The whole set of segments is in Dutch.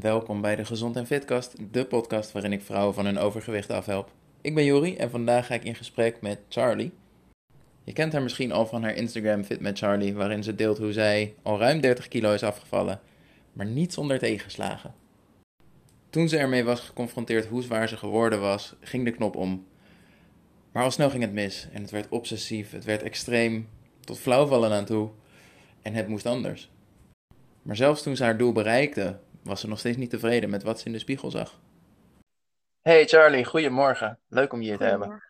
Welkom bij de Gezond en Fitkast, de podcast waarin ik vrouwen van hun overgewicht afhelp. Ik ben Jori en vandaag ga ik in gesprek met Charlie. Je kent haar misschien al van haar Instagram Fit met Charlie, waarin ze deelt hoe zij al ruim 30 kilo is afgevallen, maar niet zonder tegenslagen. Toen ze ermee was geconfronteerd hoe zwaar ze geworden was, ging de knop om. Maar al snel ging het mis en het werd obsessief, het werd extreem, tot flauwvallen aan toe en het moest anders. Maar zelfs toen ze haar doel bereikte, was ze nog steeds niet tevreden met wat ze in de spiegel zag. Hey Charlie, goedemorgen. Leuk om je hier te hebben.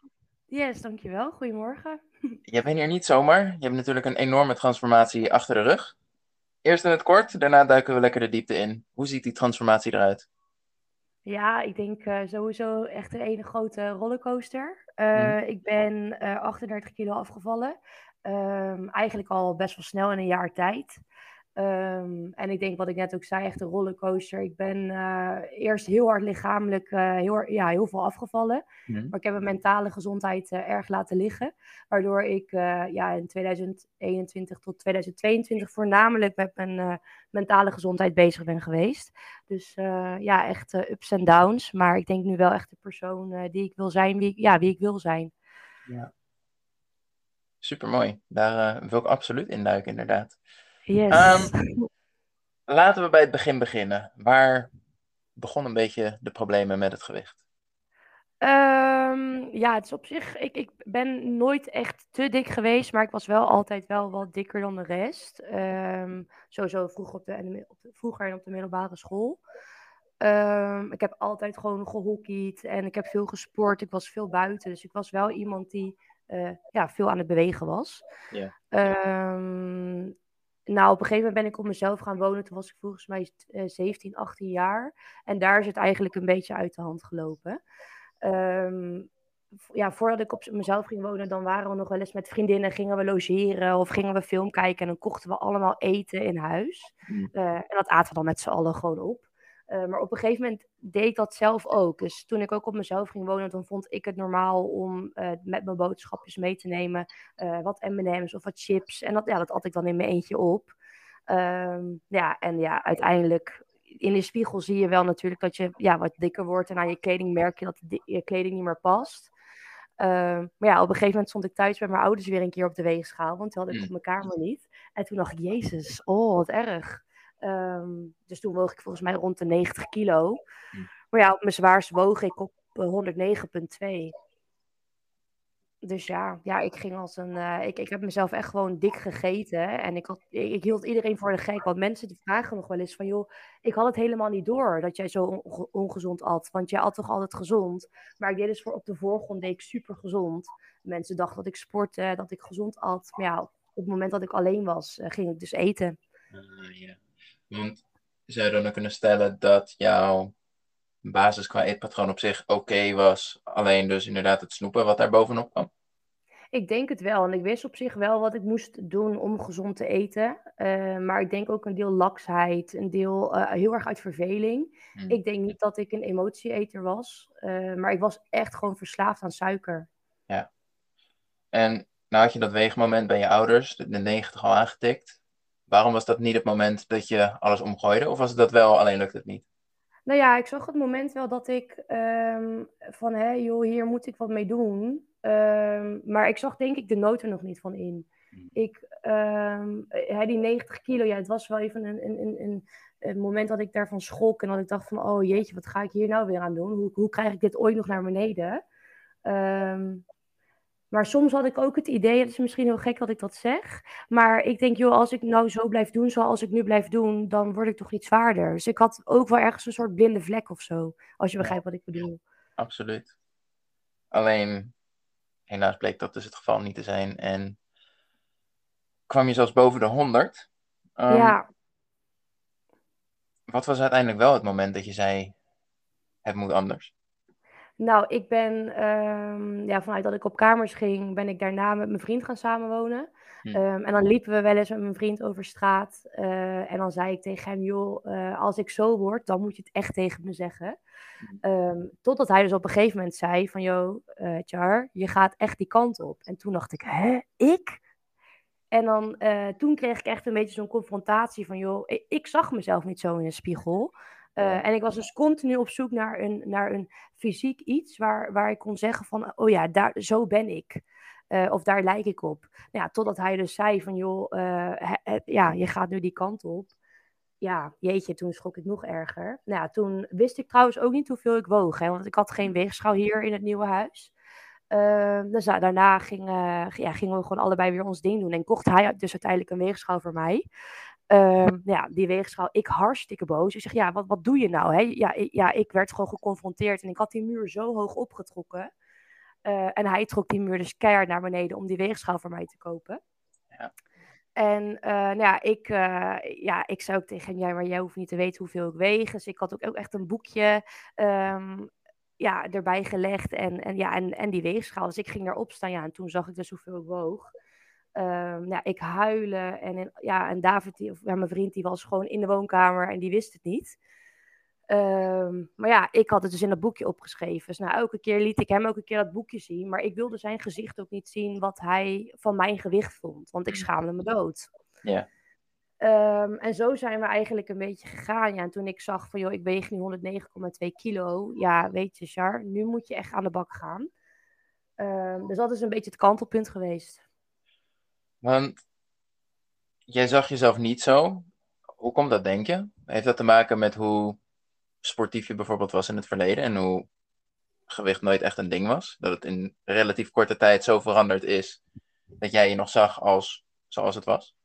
Yes, dankjewel. Goedemorgen. Je bent hier niet zomaar. Je hebt natuurlijk een enorme transformatie achter de rug. Eerst in het kort, daarna duiken we lekker de diepte in. Hoe ziet die transformatie eruit? Ja, ik denk uh, sowieso echt een ene grote rollercoaster. Uh, Ik ben uh, eh, 38 kilo afgevallen. Um, eigenlijk al best wel snel in een jaar tijd. Um, en ik denk wat ik net ook zei, echt een rollercoaster. Ik ben uh, eerst heel hard lichamelijk uh, heel, ja, heel veel afgevallen. Mm. Maar ik heb mijn mentale gezondheid uh, erg laten liggen. Waardoor ik ja, in 2021 tot 2022 voornamelijk met mijn mentale gezondheid bezig ben geweest. Dus ja, echt ups en downs. Maar ik denk nu wel echt de persoon die ik wil zijn, wie, ja, wie ik wil zijn. Ja. Supermooi. Daar wil ik absoluut induiken, inderdaad. Yes. Um, laten we bij het begin beginnen. Waar begonnen een beetje de problemen met het gewicht? Um, ja, het is op zich. Ik, ik ben nooit echt te dik geweest, maar ik was wel altijd wel wat dikker dan de rest. Um, sowieso vroeg op de, op de, vroeger op de middelbare school. Um, ik heb altijd gewoon gehockeyd en ik heb veel gesport. Ik was veel buiten, dus ik was wel iemand die uh, ja, veel aan het bewegen was. Yeah nou, op een gegeven moment ben ik op mezelf gaan wonen. Toen was ik volgens mij 17, eh, 18 jaar. En daar is het eigenlijk een beetje uit de hand gelopen. Um, ja, voordat ik op mezelf ging wonen, dan waren we nog wel eens met vriendinnen, gingen we logeren of gingen we film kijken. En dan kochten we allemaal eten in huis. Uh, en dat aten we dan met z'n allen gewoon op. Uh, maar op een gegeven moment deed ik dat zelf ook. Dus toen ik ook op mezelf ging wonen, dan vond ik het normaal om uh, met mijn boodschapjes mee te nemen. Uh, wat M&M's of wat chips. En dat, ja, dat at ik dan in mijn eentje op. Um, ja, en ja, uiteindelijk in de spiegel zie je wel natuurlijk dat je ja, wat dikker wordt. En aan je kleding merk je dat je kleding niet meer past. Um, maar ja, op een gegeven moment stond ik thuis bij mijn ouders weer een keer op de weegschaal. Want die had ik op mijn kamer niet. En toen dacht ik, jezus, oh, wat erg. Um, dus toen woog ik volgens mij rond de 90 kilo. Hm. Maar ja, op mijn zwaarste woog ik op 109,2. Dus ja, ja, ik ging als een. Uh, ik, ik heb mezelf echt gewoon dik gegeten. En ik, had, ik, ik, hield iedereen voor de gek. Want mensen die vragen nog wel eens van joh, ik had het helemaal niet door dat jij zo on, ongezond at. Want jij at toch altijd gezond. Maar ik deed dus voor op de voorgrond deed ik super gezond. Mensen dachten dat ik sportte, dat ik gezond at. Maar ja, op het moment dat ik alleen was, uh, ging ik dus eten. Uh, yeah. Want zou je dan ook kunnen stellen dat jouw basis qua eetpatroon op zich oké was, alleen dus inderdaad het snoepen wat daar bovenop kwam? Ik denk het wel. En ik wist op zich wel wat ik moest doen om gezond te eten. Uh, maar ik denk ook een deel laksheid, een deel uh, heel erg uit verveling. Hmm. Ik denk niet dat ik een emotieeter was, uh, maar ik was echt gewoon verslaafd aan suiker. Ja. En nou had je dat weegmoment bij je ouders, de 90 al aangetikt. Waarom was dat niet het moment dat je alles omgooide? Of was het dat wel, alleen lukt het niet? Nou ja, ik zag het moment wel dat ik um, van, hé joh, hier moet ik wat mee doen. Um, maar ik zag denk ik de noten nog niet van in. Hmm. Ik, um, die 90 kilo, ja, het was wel even een, een, een, een, moment dat ik daarvan schrok. En dat ik dacht van, oh jeetje, wat ga ik hier nou weer aan doen? Hoe, hoe krijg ik dit ooit nog naar beneden? Um, maar soms had ik ook het idee, het is misschien heel gek dat ik dat zeg, maar ik denk, joh, als ik nou zo blijf doen zoals ik nu blijf doen, dan word ik toch iets zwaarder. Dus ik had ook wel ergens een soort blinde vlek of zo, als je begrijpt wat ik bedoel. Absoluut. Alleen, helaas bleek dat dus het geval niet te zijn en kwam je zelfs boven de 100. Um, ehm, ja. Wat was uiteindelijk wel het moment dat je zei, het moet anders? Nou, ik ben, um, ja, vanuit dat ik op kamers ging, ben ik daarna met mijn vriend gaan samenwonen. Hm. Um, en dan liepen we wel eens met mijn vriend over straat. Uh, en dan zei ik tegen hem, joh, uh, als ik zo word, dan moet je het echt tegen me zeggen. Um, totdat hij dus op een gegeven moment zei van, joh, uh, Char, je gaat echt die kant op. En toen dacht ik, hè, ik? En dan, toen kreeg ik echt een beetje zo'n confrontatie van, joh, ik, ik zag mezelf niet zo in de spiegel. Uh, En ik was dus continu op zoek naar een, naar een fysiek iets waar, waar ik kon zeggen van, oh ja, daar, zo ben ik. Uh, of daar lijk ik op. Nou ja, totdat hij dus zei van, joh, he, ja, je gaat nu die kant op. Ja, jeetje, toen schrok ik nog erger. Nou ja, toen wist ik trouwens ook niet hoeveel ik woog, hè, want ik had geen weegschaal hier in het nieuwe huis. dus daarna ging, ja, gingen we gewoon allebei weer ons ding doen. En kocht hij dus uiteindelijk een weegschaal voor mij. Um, ja, die weegschaal, ik hartstikke boos. Ik zeg, ja, wat, wat doe je nou? Hè? Ja, ik, ja, ik werd gewoon geconfronteerd en ik had die muur zo hoog opgetrokken. Uh, en hij trok die muur dus keihard naar beneden om die weegschaal voor mij te kopen. Ja. En uh, nou ja, ik, uh, ja, ik zei ook tegen hem, ja, maar jij hoeft niet te weten hoeveel ik weeg. Dus ik had ook, ook echt een boekje um, ja, erbij gelegd en, en, ja, en, en die weegschaal. Dus ik ging erop staan, ja, en toen zag ik dus hoeveel ik woog. Um, ja, ik huilen. En, ja, en David, die, of, ja, mijn vriend, die was gewoon in de woonkamer en die wist het niet. Um, maar ja, ik had het dus in dat boekje opgeschreven. Dus nou, elke keer liet ik hem elke keer dat boekje zien. Maar ik wilde zijn gezicht ook niet zien wat hij van mijn gewicht vond. Want ik mm. schaamde me dood. Ja. Um, en zo zijn we eigenlijk een beetje gegaan. Ja, en toen ik zag van, joh, ik weeg nu 109,2 kilo. Ja, weet je, Char, nu moet je echt aan de bak gaan. Dus dat is een beetje het kantelpunt geweest. Want jij zag jezelf niet zo. Hoe komt dat, denk je? Heeft dat te maken met hoe sportief je bijvoorbeeld was in het verleden en hoe gewicht nooit echt een ding was? Dat het in relatief korte tijd zo veranderd is dat jij je nog zag als zoals het was?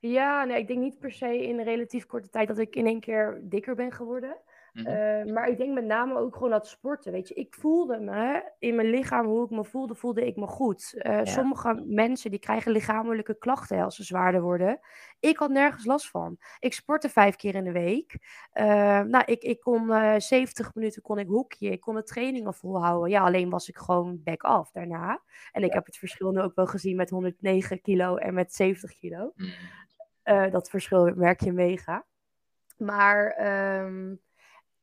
Ja, nee, ik denk niet per se in relatief korte tijd dat ik in één keer dikker ben geworden. Mhm. Eh, maar ik denk met name ook gewoon dat sporten. Weet je, ik voelde me in mijn lichaam, hoe ik me voelde, voelde ik me goed. Uh, Sommige mensen die krijgen lichamelijke klachten als ze zwaarder worden. Ik had nergens last van. Ik sportte vijf keer in de week. Uh, nou, ik, ik kon 70 minuten kon ik hoekje. Ik kon de trainingen volhouden. Ja, alleen was ik gewoon back off daarna. En ik heb het verschil nu ook wel gezien met 109 kilo en met 70 kilo. Mhm. dat verschil merk je mega. Maar um,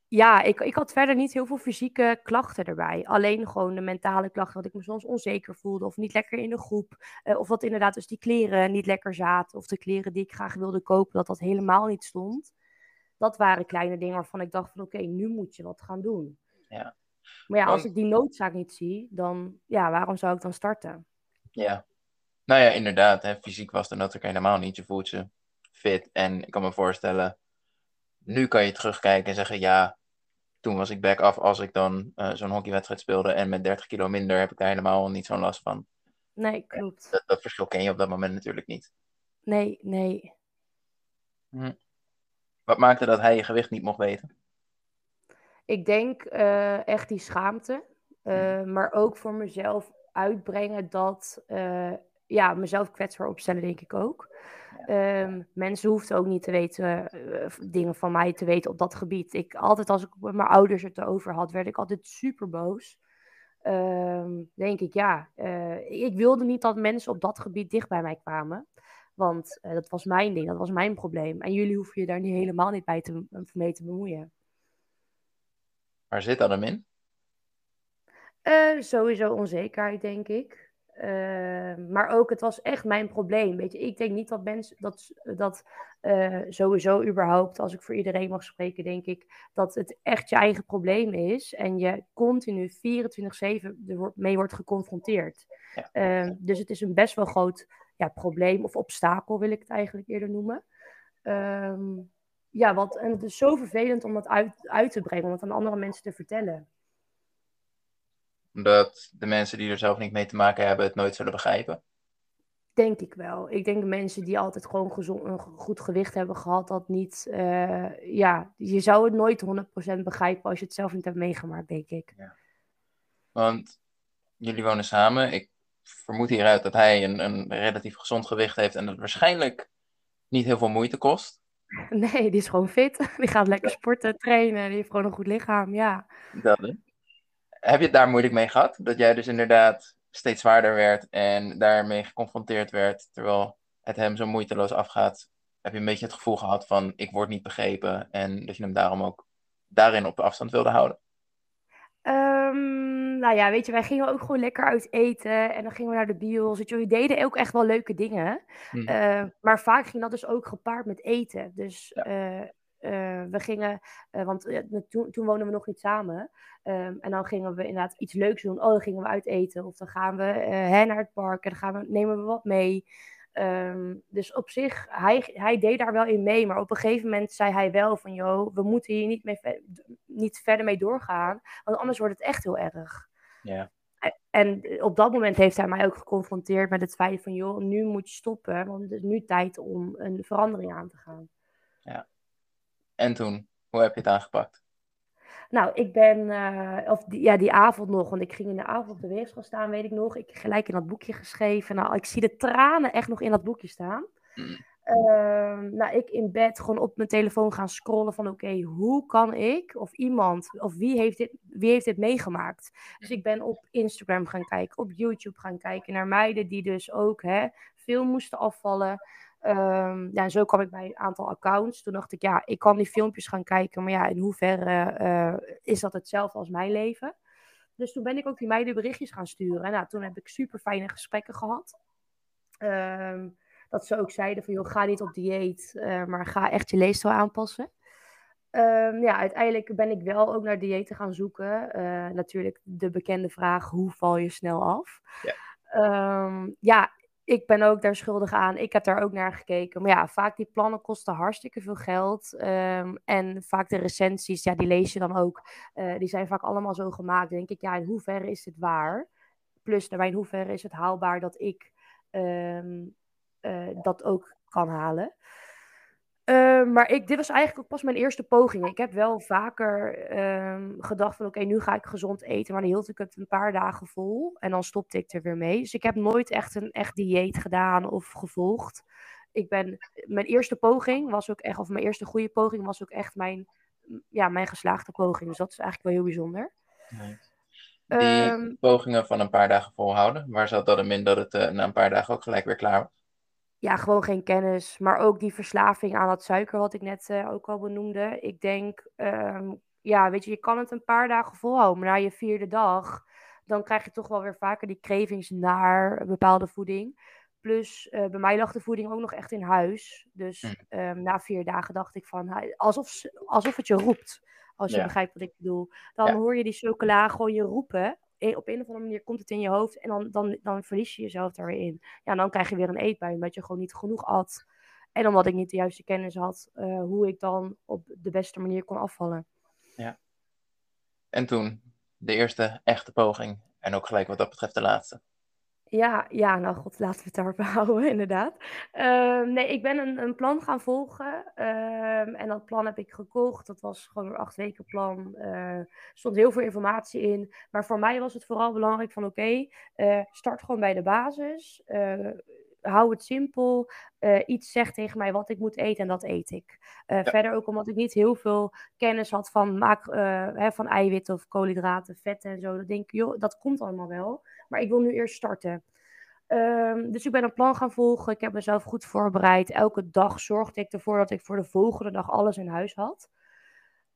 ja, ik, ik had verder niet heel veel fysieke klachten erbij. Alleen gewoon de mentale klachten, dat ik me soms onzeker voelde of niet lekker in de groep. Uh, of dat inderdaad dus die kleren niet lekker zaten. Of de kleren die ik graag wilde kopen, dat dat helemaal niet stond. Dat waren kleine dingen waarvan ik dacht van oké, nu moet je wat gaan doen. Ja. Maar ja, als ik die noodzaak niet zie, dan ja, waarom zou ik dan starten? Ja, nou ja, inderdaad. Hè, fysiek was er natuurlijk helemaal niet. Je voelt je fit. En ik kan me voorstellen, nu kan je terugkijken en zeggen, ja, toen was ik back af als ik dan uh, zo'n hockeywedstrijd speelde. En met 30 kilo minder heb ik daar helemaal niet zo'n last van. Nee, klopt. Dat, dat, verschil ken je op dat moment natuurlijk niet. Nee, nee. Hm. Wat maakte dat hij je gewicht niet mocht weten? Ik denk uh, echt die schaamte. Uh, maar ook voor mezelf uitbrengen dat ja, mezelf kwetsbaar opstellen, denk ik ook. Um, mensen hoefden ook niet te weten, uh, dingen van mij te weten op dat gebied. Ik, altijd als ik met mijn ouders het erover had, werd ik altijd super boos. Um, denk ik, ja, uh, ik wilde niet dat mensen op dat gebied dicht bij mij kwamen. Want uh, dat was mijn ding, dat was mijn probleem. En jullie hoeven je daar niet helemaal niet bij te, mee te bemoeien. Waar zit dat hem in? sowieso onzekerheid, denk ik. Uh, maar ook, het was echt mijn probleem. Weet je, ik denk niet dat mensen dat, dat uh, sowieso überhaupt, als ik voor iedereen mag spreken, denk ik dat het echt je eigen probleem is. En je continu 24-7 mee wordt geconfronteerd. Ja. Uh, dus het is een best wel groot ja, probleem of obstakel, wil ik het eigenlijk eerder noemen. Ehm, ja, wat, en het is zo vervelend om dat uit, uit te brengen, om het aan andere mensen te vertellen omdat de mensen die er zelf niet mee te maken hebben het nooit zullen begrijpen? Denk ik wel. Ik denk de mensen die altijd gewoon gezond, een goed gewicht hebben gehad, dat niet. Uh, ja, je zou het nooit 100% begrijpen als je het zelf niet hebt meegemaakt, denk ik. Ja. Want jullie wonen samen. Ik vermoed hieruit dat hij een, een relatief gezond gewicht heeft en dat waarschijnlijk niet heel veel moeite kost. Nee, die is gewoon fit. Die gaat lekker sporten, trainen. Die heeft gewoon een goed lichaam, ja. Dat, hè? Heb je het daar moeilijk mee gehad? Dat jij dus inderdaad steeds zwaarder werd en daarmee geconfronteerd werd, terwijl het hem zo moeiteloos afgaat. Heb je een beetje het gevoel gehad van ik word niet begrepen en dat je hem daarom ook daarin op afstand wilde houden? Um, nou ja, weet je, wij gingen ook gewoon lekker uit eten en dan gingen we naar de bios. Weet je, we deden ook echt wel leuke dingen. Hmm. Uh, maar vaak ging dat dus ook gepaard met eten. Dus ja. uh, eh, we gingen, uh, want toen, toen woonden we nog niet samen. Um, en dan gingen we inderdaad iets leuks doen. Oh, dan gingen we uit eten. Of dan gaan we hè, naar het park en dan gaan we, nemen we wat mee. Um, dus op zich, hij, hij deed daar wel in mee. Maar op een gegeven moment zei hij wel van... joh, we moeten hier niet, mee, niet verder mee doorgaan. Want anders wordt het echt heel erg. Ja. En op dat moment heeft hij mij ook geconfronteerd met het feit van... joh, nu moet je stoppen. Want het is nu tijd om een verandering aan te gaan. En toen? Hoe heb je het aangepakt? Nou, ik ben, uh, of die, ja, die avond nog, want ik ging in de avond op de weegschaal staan, weet ik nog. Ik heb gelijk in dat boekje geschreven. Nou, ik zie de tranen echt nog in dat boekje staan. Mm. Uh, nou, ik in bed gewoon op mijn telefoon gaan scrollen van oké, hoe kan ik of iemand of wie heeft, dit, wie heeft dit meegemaakt? Dus ik ben op Instagram gaan kijken, op YouTube gaan kijken naar meiden die dus ook hè, veel moesten afvallen. Um, ja, en zo kwam ik bij een aantal accounts. Toen dacht ik, ja, ik kan die filmpjes gaan kijken, maar ja, in hoeverre uh, is dat hetzelfde als mijn leven? Dus toen ben ik ook die meiden berichtjes gaan sturen. En nou, toen heb ik super fijne gesprekken gehad. Um, dat ze ook zeiden van, joh, ga niet op dieet, uh, maar ga echt je leefstijl aanpassen. Um, ja, uiteindelijk ben ik wel ook naar diëten gaan zoeken. Uh, natuurlijk de bekende vraag, hoe val je snel af? Ja. Um, ja, ik ben ook daar schuldig aan. Ik heb daar ook naar gekeken. Maar ja, vaak die plannen kosten hartstikke veel geld. Um, en vaak de recensies, ja, die lees je dan ook. Uh, die zijn vaak allemaal zo gemaakt. denk ik, ja, in hoeverre is dit waar? Plus, daarbij in hoeverre is het haalbaar dat ik um, uh, dat ook kan halen? Uh, maar ik, dit was eigenlijk ook pas mijn eerste poging. Ik heb wel vaker um, gedacht van oké, okay, nu ga ik gezond eten. Maar dan hield ik het een paar dagen vol en dan stopte ik er weer mee. Dus ik heb nooit echt een echt dieet gedaan of gevolgd. Ik ben, mijn eerste poging was ook echt, of mijn eerste goede poging was ook echt mijn, ja, mijn geslaagde poging. Dus dat is eigenlijk wel heel bijzonder. Nee. Die um, pogingen van een paar dagen volhouden, waar zat dat hem in dat het uh, na een paar dagen ook gelijk weer klaar was? Ja, gewoon geen kennis. Maar ook die verslaving aan dat suiker, wat ik net uh, ook al benoemde. Ik denk, um, ja, weet je, je kan het een paar dagen volhouden. Maar na je vierde dag, dan krijg je toch wel weer vaker die cravings naar bepaalde voeding. Plus, uh, bij mij lag de voeding ook nog echt in huis. Dus um, na vier dagen dacht ik van, alsof, alsof het je roept. Als je ja. begrijpt wat ik bedoel. Dan ja. hoor je die chocola gewoon je roepen op een of andere manier komt het in je hoofd en dan, dan, dan verlies je jezelf daar weer in. Ja, dan krijg je weer een eetbui, omdat je gewoon niet genoeg at. En omdat ik niet de juiste kennis had uh, hoe ik dan op de beste manier kon afvallen. Ja. En toen de eerste echte poging en ook gelijk wat dat betreft de laatste. Ja, ja, nou god, laten we het daarop houden, inderdaad. Uh, nee, ik ben een, een plan gaan volgen. Uh, en dat plan heb ik gekocht. Dat was gewoon een acht weken plan. Uh, er stond heel veel informatie in. Maar voor mij was het vooral belangrijk van oké, okay, start gewoon bij de basis. hou het simpel. iets zegt tegen mij wat ik moet eten en dat eet ik. Ja. Verder ook omdat ik niet heel veel kennis had van, maak, hè, van eiwitten of koolhydraten, vetten en zo. Dat denk ik, joh, dat komt allemaal wel. Maar ik wil nu eerst starten. Um, dus ik ben een plan gaan volgen. Ik heb mezelf goed voorbereid. Elke dag zorgde ik ervoor dat ik voor de volgende dag alles in huis had.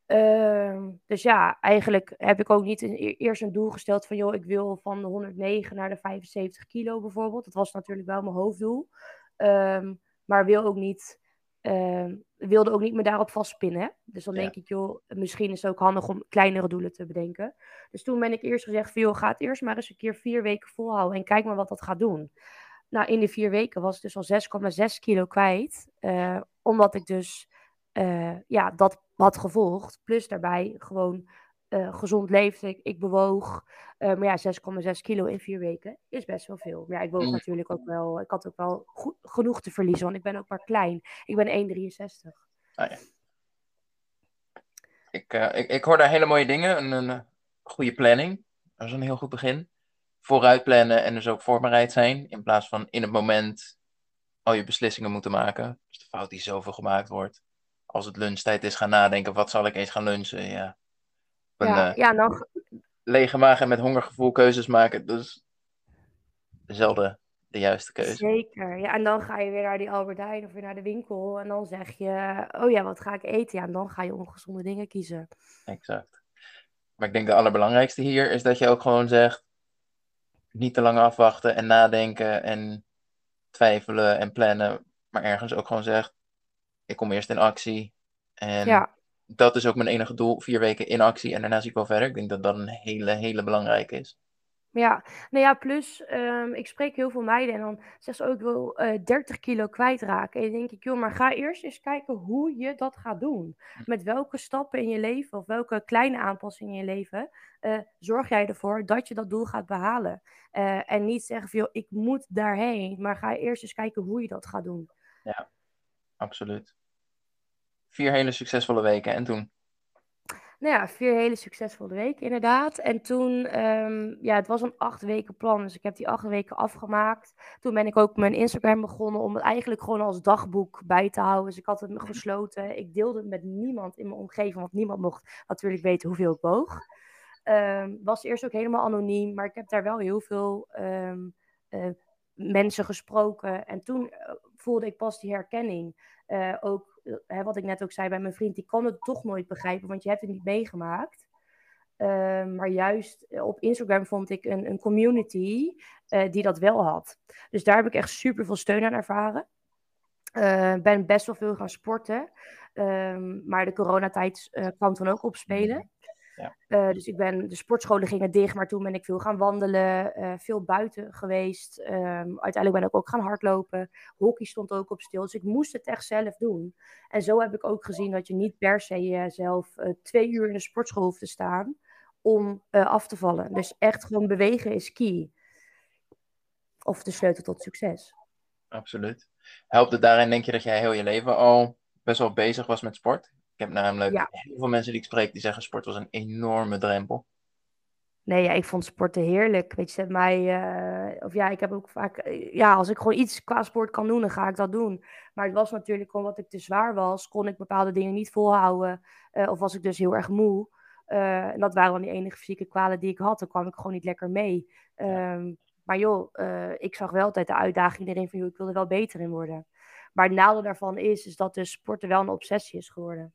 Um, dus ja, eigenlijk heb ik ook niet e-, eerst een doel gesteld van, joh, ik wil van de 109 naar de 75 kilo bijvoorbeeld. Dat was natuurlijk wel mijn hoofddoel. Um, maar wil ook niet uh, wilde ook niet meer daarop vastpinnen. Dus dan ja. denk ik, joh, misschien is het ook handig om kleinere doelen te bedenken. Dus toen ben ik eerst gezegd, joh, ga het eerst maar eens een keer vier weken volhouden en kijk maar wat dat gaat doen. Nou, in die vier weken was ik dus al 6,6 kilo kwijt. Uh, omdat ik dus uh, ja, dat had gevolgd. Plus daarbij gewoon uh, gezond leefde. Ik, ik bewoog. Uh, maar ja, 6,6 kilo in vier weken is best wel veel. Maar ja, ik woog mm. natuurlijk ook wel. Ik had ook wel goed, genoeg te verliezen, want ik ben ook maar klein. Ik ben 1,63. Ah, ja. ik, uh, ik, ik hoor daar hele mooie dingen. Een, een goede planning. Dat is een heel goed begin. Vooruit plannen en dus ook voorbereid zijn. In plaats van in het moment al je beslissingen moeten maken. Dus de fout die zoveel gemaakt wordt. Als het lunchtijd is, gaan nadenken. Wat zal ik eens gaan lunchen? Ja, ja, uh, ja, lege maag en met hongergevoel keuzes maken. Dus zelden de juiste keuze. Zeker. Ja, en dan ga je weer naar die Albert Heijn of weer naar de winkel. En dan zeg je, oh ja, wat ga ik eten? Ja, en dan ga je ongezonde dingen kiezen. Exact. Maar ik denk de allerbelangrijkste hier is dat je ook gewoon zegt, niet te lang afwachten en nadenken en twijfelen en plannen. Maar ergens ook gewoon zegt, ik kom eerst in actie En Ja. Dat is ook mijn enige doel. Vier weken in actie en daarna zie ik wel verder. Ik denk dat dat een hele, hele belangrijke is. Ja, nou ja, plus ehm, ik spreek heel veel meiden en dan zeggen ze ook, ik wil eh 30 kilo kwijtraken. En dan denk ik, joh, maar ga eerst eens kijken hoe je dat gaat doen. Met welke stappen in je leven of welke kleine aanpassingen in je leven eh, zorg jij ervoor dat je dat doel gaat behalen. Eh, en niet zeggen van, joh, ik moet daarheen, maar ga eerst eens kijken hoe je dat gaat doen. Absoluut. Vier hele succesvolle weken. En toen? Nou ja, vier hele succesvolle weken inderdaad. En toen, ehm, ja, het was een acht weken plan, dus ik heb die acht weken afgemaakt. Toen ben ik ook mijn Instagram begonnen om het eigenlijk gewoon als dagboek bij te houden. Dus ik had het gesloten. Ik deelde het met niemand in mijn omgeving, want niemand mocht natuurlijk weten hoeveel ik woog. Ehm, was eerst ook helemaal anoniem, maar ik heb daar wel heel veel ehm, eh, mensen gesproken. En toen eh, voelde ik pas die herkenning. Eh, ook wat ik net ook zei bij mijn vriend, die kan het toch nooit begrijpen, want je hebt het niet meegemaakt. Ehm, maar juist eh, op Instagram vond ik een, een community eh, die dat wel had. Dus daar heb ik echt super veel steun aan ervaren. Eh, ben best wel veel gaan sporten. Ehm, maar de coronatijd kwam toen ook opspelen. Ja. Eh, dus ik ben, de sportscholen gingen dicht, maar toen ben ik veel gaan wandelen, eh, veel buiten geweest. Ehm, uiteindelijk ben ik ook gaan hardlopen. Hockey stond ook op stil, dus ik moest het echt zelf doen. En zo heb ik ook gezien dat je niet per se jezelf eh, twee uur in de sportschool hoeft te staan om eh, af te vallen. Dus echt gewoon bewegen is key. Of de sleutel tot succes. Absoluut. Helpt het daarin, denk je, dat jij heel je leven al best wel bezig was met sport? Ik heb namelijk Ja. heel veel mensen die ik spreek die zeggen sport was een enorme drempel. Nee, ja, ik vond sporten heerlijk. Weet je, mij, eh, of ja, ik heb ook vaak, eh, ja, als ik gewoon iets qua sport kan doen, dan ga ik dat doen. Maar het was natuurlijk omdat ik te zwaar was, kon ik bepaalde dingen niet volhouden. eh, of was ik dus heel erg moe. En dat waren dan die enige fysieke kwalen die ik had. Dan kwam ik gewoon niet lekker mee. Ehm, maar joh, ik zag wel altijd de uitdaging erin van, joh, ik wil er wel beter in worden. Maar het nadeel daarvan is, is dat dus sporten wel een obsessie is geworden.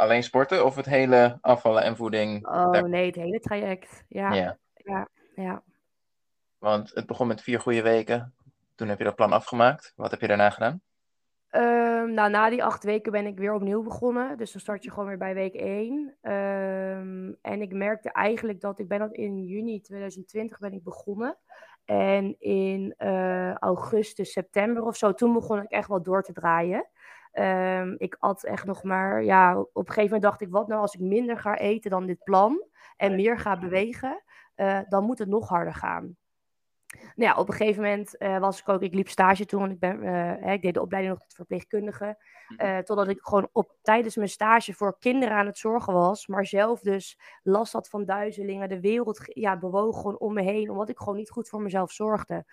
Alleen sporten of het hele afvallen en voeding? Oh daar- nee, het hele traject. Ja, ja. ja, ja. Want het begon met vier goede weken. Toen heb je dat plan afgemaakt. Wat heb je daarna gedaan? Ehm, nou, na die acht weken ben ik weer opnieuw begonnen. Dus dan start je gewoon weer bij week 1. Ehm, en ik merkte eigenlijk dat ik ben dat in juni 2020 ben ik begonnen. En in eh, augustus, september of zo, toen begon ik echt wel door te draaien. Ehm, ik at echt nog maar, ja, op een gegeven moment dacht ik, wat nou als ik minder ga eten dan dit plan en meer ga bewegen, eh, dan moet het nog harder gaan. Nou ja, op een gegeven moment eh, was ik ook, ik liep stage toen, want ik, ben, eh, hè, ik deed de opleiding nog tot verpleegkundige. eh, totdat ik gewoon op, tijdens mijn stage voor kinderen aan het zorgen was, maar zelf dus last had van duizelingen. De wereld ja, bewoog gewoon om me heen, omdat ik gewoon niet goed voor mezelf zorgde.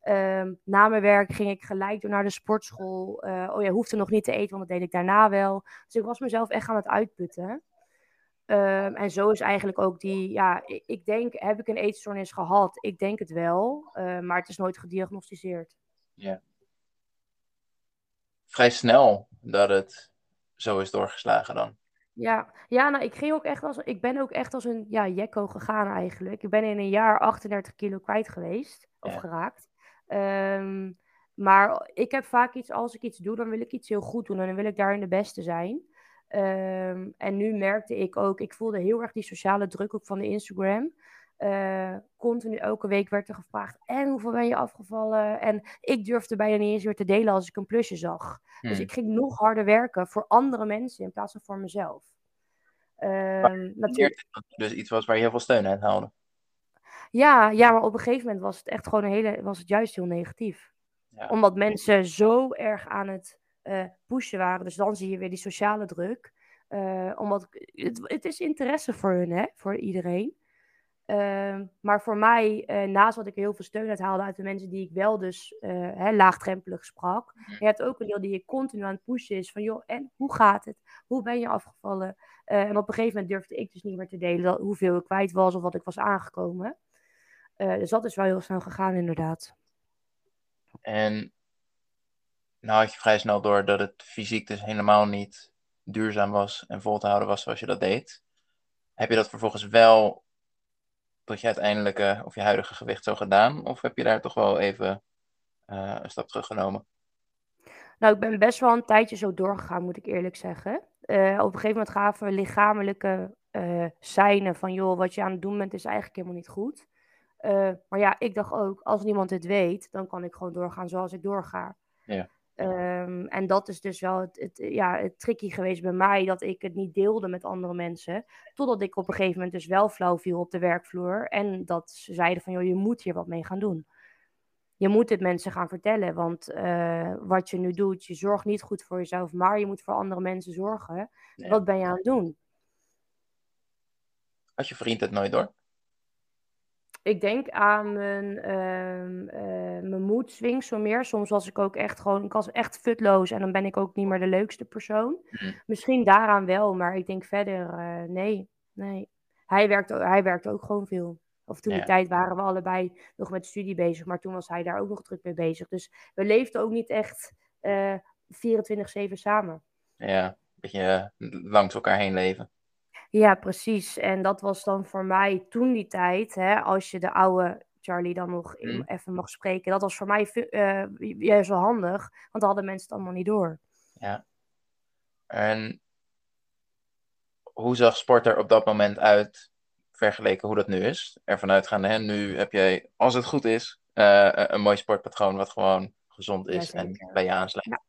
Ehm, na mijn werk ging ik gelijk door naar de sportschool. Eh, oh ja, hoefde nog niet te eten, want dat deed ik daarna wel. Dus ik was mezelf echt aan het uitputten. Ehm, en zo is eigenlijk ook die, ja, ik, ik denk, heb ik een eetstoornis gehad? Ik denk het wel, eh, maar het is nooit gediagnosticeerd. Vrij snel dat het zo is doorgeslagen dan. Ja, ja nou, ik, ging ook echt als, ik ben ook echt als een ja, jekko gegaan eigenlijk. Ik ben in een jaar 38 kilo kwijt geweest, of Ja. geraakt. Ehm, maar ik heb vaak iets, als ik iets doe, dan wil ik iets heel goed doen en dan wil ik daarin de beste zijn. Ehm, en nu merkte ik ook, ik voelde heel erg die sociale druk ook van de Instagram. Eh, continu elke week werd er gevraagd, en hoeveel ben je afgevallen? En ik durfde bijna niet eens weer te delen als ik een plusje zag. Dus Hmm. ik ging nog harder werken voor andere mensen in plaats van voor mezelf. Ehm, natuurlijk, dat dus iets was waar je heel veel steun uit haalde. Ja, ja, maar op een gegeven moment was het echt gewoon een hele, was het juist heel negatief. Ja. Omdat mensen zo erg aan het eh, pushen waren. Dus dan zie je weer die sociale druk. Eh, omdat het, het is interesse voor hun, hè, voor iedereen. Ehm, maar voor mij, eh, naast wat ik heel veel steun uit haalde uit de mensen die ik wel dus hè, laagdrempelig sprak. Je hebt ook een deel die je continu aan het pushen is van joh, en hoe gaat het? Hoe ben je afgevallen? En op een gegeven moment durfde ik dus niet meer te delen dat, hoeveel ik kwijt was of wat ik was aangekomen. Eh, dus dat is wel heel snel gegaan inderdaad. En nou had je vrij snel door dat het fysiek dus helemaal niet duurzaam was en vol te houden was zoals je dat deed. Heb je dat vervolgens wel tot je uiteindelijke of je huidige gewicht zo gedaan? Of heb je daar toch wel even eh, een stap teruggenomen? Nou, ik ben best wel een tijdje zo doorgegaan, moet ik eerlijk zeggen. Eh, op een gegeven moment gaven we lichamelijke uh, seinen van, joh, wat je aan het doen bent is eigenlijk helemaal niet goed. Uh, maar ja, ik dacht ook, als niemand het weet, dan kan ik gewoon doorgaan zoals ik doorga. Ja. Um, en dat is dus wel het, het, ja, het tricky geweest bij mij, dat ik het niet deelde met andere mensen. Totdat ik op een gegeven moment dus wel flauw viel op de werkvloer. En dat ze zeiden van, joh, je moet hier wat mee gaan doen. Je moet het mensen gaan vertellen, want uh, wat je nu doet, je zorgt niet goed voor jezelf, maar je moet voor andere mensen zorgen. Nee. Wat ben je aan het doen? Had je vriend het nooit door? Ik denk aan mijn, uh, uh, mijn moed swings zo meer. Soms was ik ook echt gewoon, ik was echt futloos en dan ben ik ook niet meer de leukste persoon. Mhm. Misschien daaraan wel, maar ik denk verder, uh, nee, nee. Hij werkte, hij werkte ook gewoon veel. Of toen Ja. die tijd waren we allebei nog met studie bezig, maar toen was hij daar ook nog druk mee bezig. Dus we leefden ook niet echt eh 24-7 samen. Ja, een beetje eh, langs elkaar heen leven. Ja, precies. En dat was dan voor mij toen die tijd, hè, als je de oude Charlie dan nog Mm. even mag spreken, dat was voor mij eh, juist wel handig, want dan hadden mensen het allemaal niet door. En hoe zag sport er op dat moment uit, vergeleken hoe dat nu is? Ervan uitgaande, hè, nu heb jij, als het goed is, eh, een- mooi sportpatroon wat gewoon gezond is en bij je aansluit.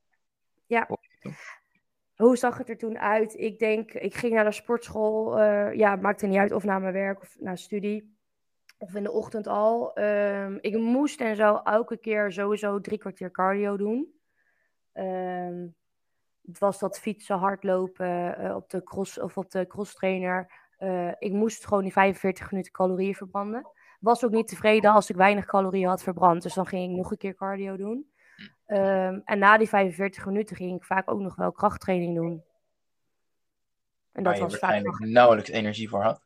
Hoe zag het er toen uit? Ik denk, ik ging naar de sportschool, eh, ja, maakte niet uit of naar mijn werk of naar studie. Of in de ochtend al. Ehm, ik moest en zou elke keer sowieso drie kwartier cardio doen. Ehm, het was dat fietsen, hardlopen eh, op de cross of op de crosstrainer. Eh ik moest gewoon die 45 minuten calorieën verbranden. Was ook niet tevreden als ik weinig calorieën had verbrand. Dus dan ging ik nog een keer cardio doen. Ehm, en na die 45 minuten ging ik vaak ook nog wel krachttraining doen. En dat je was vaak waarschijnlijk nauwelijks energie voor had.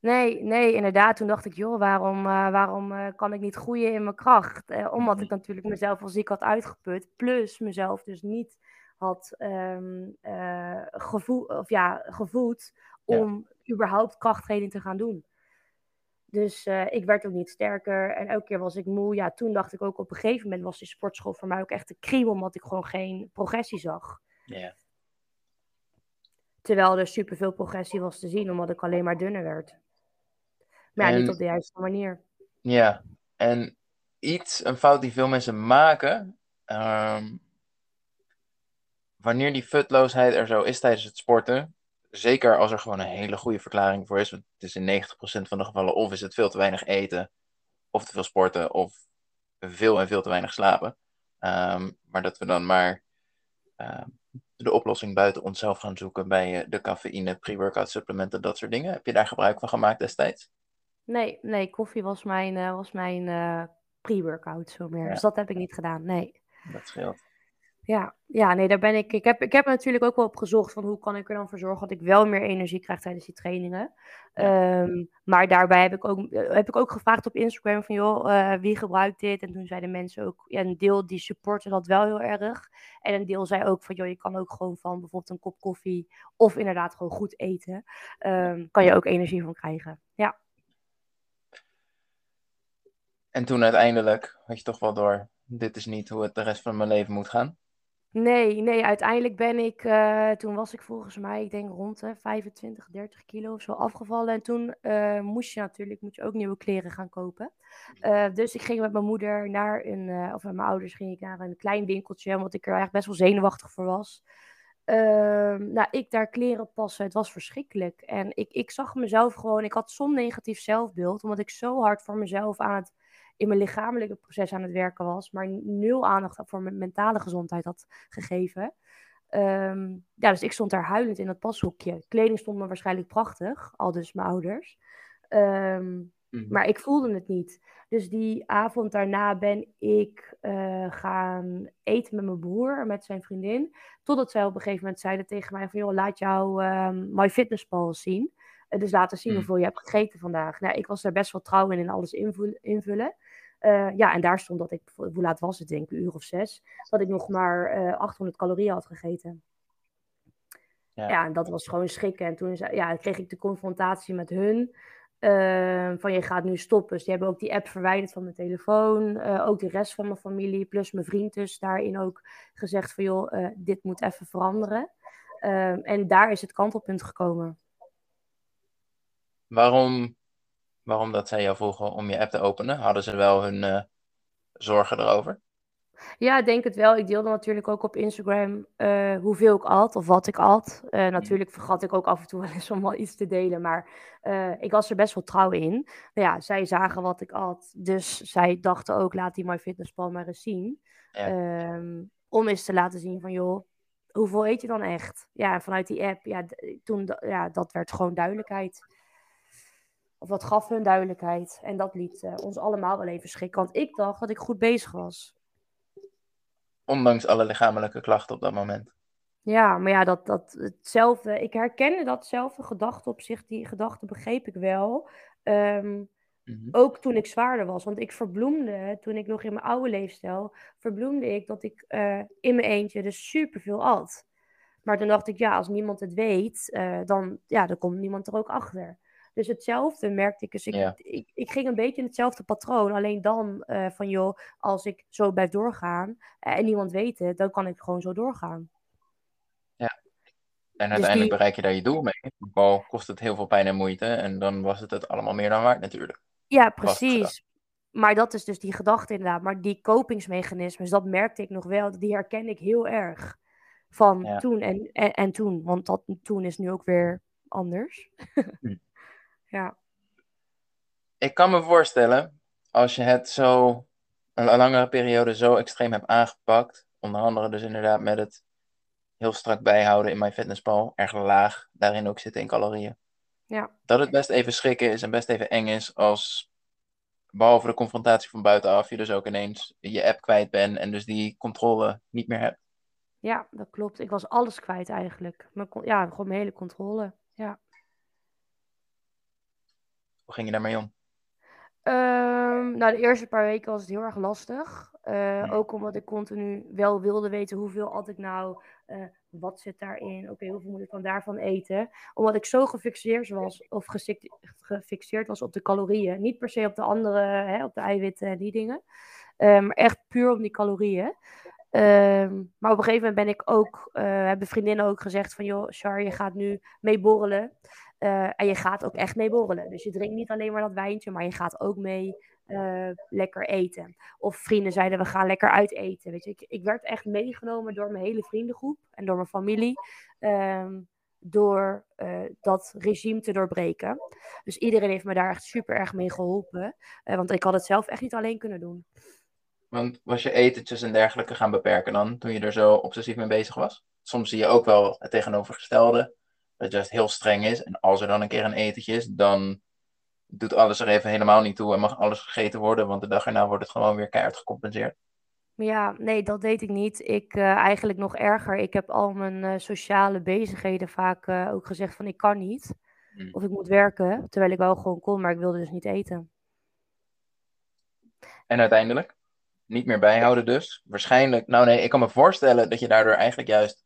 Nee, nee, inderdaad. Toen dacht ik, joh, waarom, eh, waarom eh, kan ik niet groeien in mijn kracht? Eh, omdat Mhm. ik natuurlijk mezelf al ziek had uitgeput. Plus mezelf dus niet had ehm, eh, gevoel, of ja, gevoed Ja. om überhaupt krachttraining te gaan doen. Dus eh, ik werd ook niet sterker en elke keer was ik moe. Ja, toen dacht ik ook op een gegeven moment was die sportschool voor mij ook echt de kriebel, omdat ik gewoon geen progressie zag. Ja. Terwijl er superveel progressie was te zien, omdat ik alleen maar dunner werd. Maar ja, niet op de juiste manier. Ja, en iets, een fout die veel mensen maken, ehm, wanneer die futloosheid er zo is tijdens het sporten, zeker als er gewoon een hele goede verklaring voor is, want het is in 90% van de gevallen of is het veel te weinig eten, of te veel sporten, of veel en veel te weinig slapen. Ehm, maar dat we dan maar ehm, de oplossing buiten onszelf gaan zoeken bij eh, de cafeïne, pre-workout supplementen, dat soort dingen. Heb je daar gebruik van gemaakt destijds? Nee, nee, koffie was mijn, eh, was mijn eh, pre-workout zo meer. Ja. Dus dat heb ik niet gedaan, nee. Dat scheelt. Ja, ja, nee, daar ben ik. Ik heb, ik heb natuurlijk ook wel op gezocht van hoe kan ik er dan voor zorgen dat ik wel meer energie krijg tijdens die trainingen. Ehm, maar daarbij heb ik, ook, eh, heb ik ook gevraagd op Instagram van joh, eh, wie gebruikt dit? En toen zeiden mensen ook, ja, een deel die supporten dat wel heel erg. En een deel zei ook van joh, je kan ook gewoon van bijvoorbeeld een kop koffie of inderdaad gewoon goed eten, ehm, kan je ook energie van krijgen. Ja. En toen uiteindelijk had je toch wel door, dit is niet hoe het de rest van mijn leven moet gaan. Nee, nee, uiteindelijk ben ik, eh, toen was ik volgens mij, ik denk rond de 25, 30 kilo of zo afgevallen. En toen eh, moest je natuurlijk, moet je ook nieuwe kleren gaan kopen. Eh, dus ik ging met mijn moeder naar een, of met mijn ouders ging ik naar een klein winkeltje, omdat ik er eigenlijk best wel zenuwachtig voor was. Ehm, nou, ik daar kleren passen, het was verschrikkelijk. En ik, ik zag mezelf gewoon, ik had zo'n negatief zelfbeeld, omdat ik zo hard voor mezelf aan het, in mijn lichamelijke proces aan het werken was, maar nul aandacht voor mijn mentale gezondheid had gegeven. Ehm, ja, dus ik stond daar huilend in dat pashoekje. Kleding stond me waarschijnlijk prachtig, al dus mijn ouders. Ehm, maar ik voelde het niet. Dus die avond daarna ben ik eh, gaan eten met mijn broer en met zijn vriendin. Totdat zij op een gegeven moment zeiden tegen mij van... joh, laat jouw um, MyFitnessPal zien. Uh, dus laten zien Mm. hoeveel je hebt gegeten vandaag. Nou, ik was daar best wel trouw in in alles invul- invullen. Uh, ja, en daar stond dat ik... Hoe laat was het, denk ik? Een uur of zes. Dat ik nog maar uh, 800 calorieën had gegeten. Ja. ja, en dat was gewoon schrikken. En toen ja, kreeg ik de confrontatie met hun... Ehm, van je gaat nu stoppen. Dus die hebben ook die app verwijderd van mijn telefoon. Eh, ook de rest van mijn familie, plus mijn vriend dus daarin ook gezegd van joh, eh, dit moet even veranderen. Ehm, en daar is het kantelpunt gekomen. Waarom, waarom dat zij jou vroegen om je app te openen? Hadden ze wel hun uh, zorgen erover? Ja, ik denk het wel. Ik deelde natuurlijk ook op Instagram uh, hoeveel ik at of wat ik at. Uh, natuurlijk vergat ik ook af en toe wel eens om wel iets te delen, maar uh, ik was er best wel trouw in. Nou ja, zij zagen wat ik at, dus zij dachten ook, laat die MyFitnessPal maar eens zien. Ja. Um, om eens te laten zien van, joh, hoeveel eet je dan echt? Ja, en vanuit die app, ja, toen, ja, dat werd gewoon duidelijkheid. Of dat gaf hun duidelijkheid. En dat liet ons allemaal wel even schrikken, want ik dacht dat ik goed bezig was. Ondanks alle lichamelijke klachten op dat moment. Ja, maar ja, dat, dat hetzelfde. Ik herkende datzelfde gedachte op zich. Die gedachte begreep ik wel. Um, mm-hmm. Ook toen ik zwaarder was. Want ik verbloemde, toen ik nog in mijn oude leefstijl, verbloemde ik dat ik uh, in mijn eentje dus superveel at. Maar toen dacht ik, ja, als niemand het weet, uh, dan, ja, dan komt niemand er ook achter. Dus hetzelfde merkte ik. Dus ik, ja. ik, ik, ging een beetje in hetzelfde patroon. Alleen dan uh, van joh, als ik zo blijf doorgaan uh, en niemand weet het, dan kan ik gewoon zo doorgaan. Ja. En uiteindelijk dus die... bereik je daar je doel mee. Al kost het heel veel pijn en moeite. En dan was het het allemaal meer dan waard natuurlijk. Ja, precies. Maar dat is dus die gedachte inderdaad. Maar die kopingsmechanismes, dat merkte ik nog wel. Die herken ik heel erg. Van ja. toen en, en, en, toen. Want dat toen is nu ook weer anders. Ja. Ik kan me voorstellen, als je het zo een langere periode zo extreem hebt aangepakt, onder andere dus inderdaad met het heel strak bijhouden in MyFitnessPal, erg laag daarin ook zitten in calorieën. Ja. Dat het best even schrikken is en best even eng is als, behalve de confrontatie van buitenaf, je dus ook ineens je app kwijt bent en dus die controle niet meer hebt. Ja, dat klopt. Ik was alles kwijt eigenlijk. Mijn, ja, gewoon mijn hele controle. Ja. Hoe ging je daarmee om? Um, nou, de eerste paar weken was het heel erg lastig. Uh, ook omdat ik continu wel wilde weten hoeveel at ik nou, uh, wat zit daarin, oké, okay, hoeveel moet ik dan daarvan eten. Omdat ik zo gefixeerd was, of gefixeerd was op de calorieën. Niet per se op de andere, hè, op de eiwitten en die dingen. Um, maar echt puur op die calorieën. Um, maar op een gegeven moment ben ik ook, uh, hebben vriendinnen ook gezegd van, joh, Char, je gaat nu mee borrelen. Uh, en je gaat ook echt mee borrelen. Dus je drinkt niet alleen maar dat wijntje, maar je gaat ook mee uh, lekker eten. Of vrienden zeiden, we gaan lekker uit eten. Weet je, ik, ik werd echt meegenomen door mijn hele vriendengroep en door mijn familie. Um, door uh, dat regime te doorbreken. Dus iedereen heeft me daar echt super erg mee geholpen. want ik had het zelf echt niet alleen kunnen doen. Want was je etentjes en dergelijke gaan beperken dan, toen je er zo obsessief mee bezig was? Soms zie je ook wel het tegenovergestelde dat juist heel streng is. En als er dan een keer een etentje is, dan doet alles er even helemaal niet toe en mag alles gegeten worden, want de dag erna wordt het gewoon weer keihard gecompenseerd. Ja, nee, dat deed ik niet. Ik uh, eigenlijk nog erger. Ik heb al mijn uh, sociale bezigheden vaak uh, ook gezegd van ik kan niet. Hmm. Of ik moet werken, terwijl ik wel gewoon kon, maar ik wilde dus niet eten. En uiteindelijk? Niet meer bijhouden dus? Waarschijnlijk, nou nee, ik kan me voorstellen dat je daardoor eigenlijk juist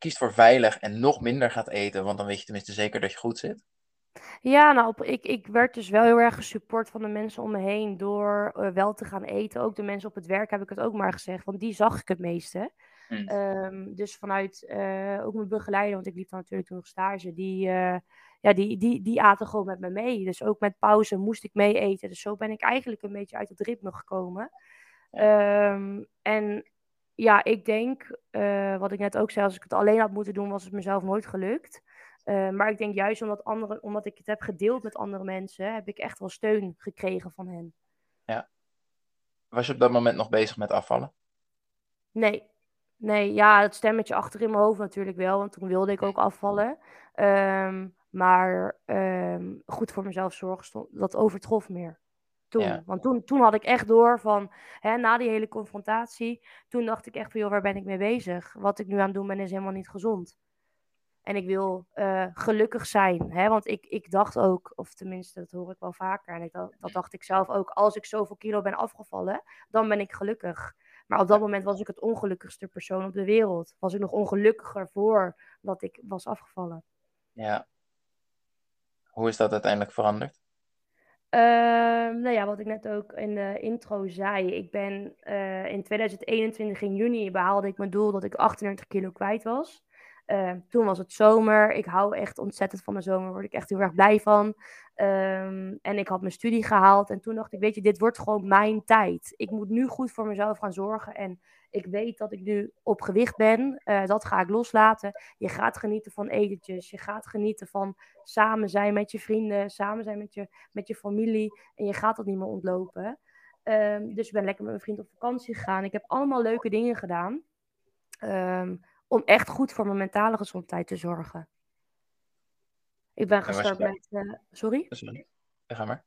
kiest voor veilig en nog minder gaat eten, want dan weet je tenminste zeker dat je goed zit? Ja, nou, ik, ik werd dus wel heel erg gesupport van de mensen om me heen door uh, wel te gaan eten. Ook de mensen op het werk heb ik het ook maar gezegd, want die zag ik het meeste. Mm. Um, dus vanuit uh, ook mijn begeleider, want ik liep dan natuurlijk toen nog stage, die, uh, ja, die, die, die aten gewoon met me mee. Dus ook met pauze moest ik mee eten. Dus zo ben ik eigenlijk een beetje uit het ritme gekomen. Um, en ja, ik denk, uh, wat ik net ook zei, als ik het alleen had moeten doen, was het mezelf nooit gelukt. Uh, maar ik denk juist omdat, andere, omdat ik het heb gedeeld met andere mensen, heb ik echt wel steun gekregen van hen. Ja. Was je op dat moment nog bezig met afvallen? Nee. Nee, ja, het stemmetje achter in mijn hoofd natuurlijk wel, want toen wilde ik ook afvallen. Um, maar um, goed voor mezelf zorgen, stond, dat overtrof meer. Toen. Ja. Want toen, toen had ik echt door van, hè, na die hele confrontatie, toen dacht ik echt van, joh, waar ben ik mee bezig? Wat ik nu aan het doen ben, is helemaal niet gezond. En ik wil uh, gelukkig zijn. Hè? Want ik, ik dacht ook, of tenminste, dat hoor ik wel vaker. En ik, dat, dat dacht ik zelf ook. Als ik zoveel kilo ben afgevallen, dan ben ik gelukkig. Maar op dat moment was ik het ongelukkigste persoon op de wereld. Was ik nog ongelukkiger voor dat ik was afgevallen. Ja. Hoe is dat uiteindelijk veranderd? Ehm, nou ja, wat ik net ook in de intro zei. Ik ben uh, in 2021 in juni behaalde ik mijn doel dat ik 38 kilo kwijt was. Uh, toen was het zomer. Ik hou echt ontzettend van mijn zomer. Word ik echt heel erg blij van. Um, en ik had mijn studie gehaald. En toen dacht ik, weet je, dit wordt gewoon mijn tijd. Ik moet nu goed voor mezelf gaan zorgen. En ik weet dat ik nu op gewicht ben. Uh, dat ga ik loslaten. Je gaat genieten van etentjes. Je gaat genieten van samen zijn met je vrienden. Samen zijn met je, met je familie. En je gaat dat niet meer ontlopen. Um, dus ik ben lekker met mijn vriend op vakantie gegaan. Ik heb allemaal leuke dingen gedaan. Um, om echt goed voor mijn mentale gezondheid te zorgen. Ik ben gestart met. Uh, sorry? Sorry. Ga maar.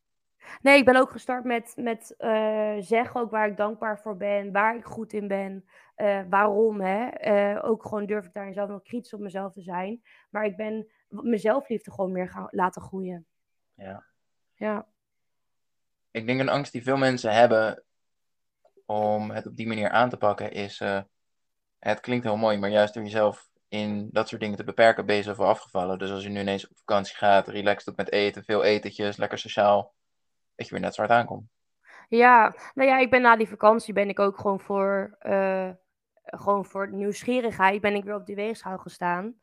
Nee, ik ben ook gestart met, met uh, zeggen ook waar ik dankbaar voor ben, waar ik goed in ben, uh, waarom. Hè? ook gewoon durf ik daarin zelf nog kritisch op mezelf te zijn. Maar ik ben mezelfliefde gewoon meer gaan laten groeien. Ja. Ja. Ik denk een angst die veel mensen hebben om het op die manier aan te pakken is het klinkt heel mooi, maar juist door jezelf in dat soort dingen te beperken, ben je zoveel afgevallen. Dus als je nu ineens op vakantie gaat, relaxed doet met eten, veel etentjes, lekker sociaal, dat je weer net zo hard aankomt. Ja, nou ja, ik ben na die vakantie ben ik ook gewoon voor, uh, gewoon voor nieuwsgierigheid ben ik weer op die weegschaal gestaan.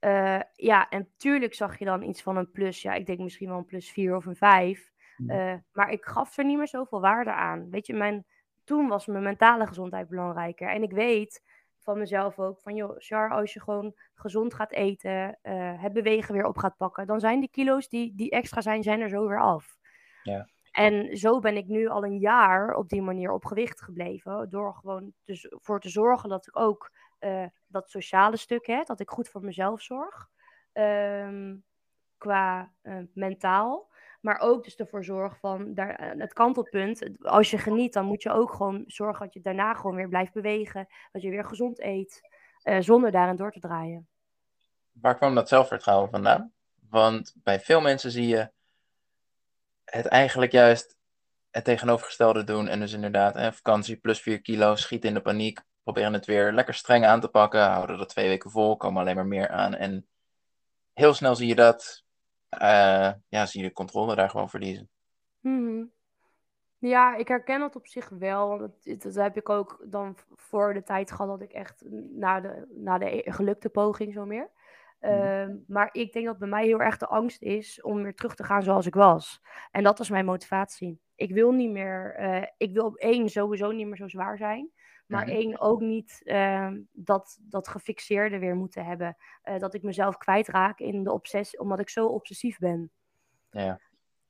Uh, ja, en tuurlijk zag je dan iets van een plus. Ja, ik denk misschien wel een plus 4 of een 5. Uh, eh, maar ik gaf er niet meer zoveel waarde aan. Weet je, mijn, toen was mijn mentale gezondheid belangrijker. En ik weet van mezelf ook. Van joh, Char, als je gewoon gezond gaat eten, uh, het bewegen weer op gaat pakken, dan zijn die kilo's die, die extra zijn, zijn er zo weer af. Ja. En zo ben ik nu al een jaar op die manier op gewicht gebleven. Door gewoon dus voor te zorgen dat ik ook uh, dat sociale stuk heb. Dat ik goed voor mezelf zorg. Um, qua uh, mentaal. Maar ook dus ervoor zorg van daar, eh, het kantelpunt. Als je geniet, dan moet je ook gewoon zorgen dat je daarna gewoon weer blijft bewegen. Dat je weer gezond eet. Uh, zonder daarin door te draaien. Waar kwam dat zelfvertrouwen vandaan? Want bij veel mensen zie je het eigenlijk juist het tegenovergestelde doen. En dus inderdaad, hè, vakantie plus 4 kilo, schieten in de paniek. Proberen het weer lekker streng aan te pakken. Houden dat twee weken vol, komen alleen maar meer aan. En heel snel zie je dat uh, ja, zie je de controle daar gewoon verliezen. Mm Ja, ik herken dat op zich wel. Want dat, dat, heb ik ook dan voor de tijd gehad dat ik echt na de, na de gelukte poging zo meer. Uh, maar ik denk dat bij mij heel erg de angst is om weer terug te gaan zoals ik was. En dat was mijn motivatie. Ik wil niet meer, uh, ik wil op één sowieso niet meer zo zwaar zijn. Maar mhm. één, ook niet uh, dat, dat gefixeerde weer moeten hebben. Uh, dat ik mezelf kwijtraak in de obsessie, omdat ik zo obsessief ben. Ja.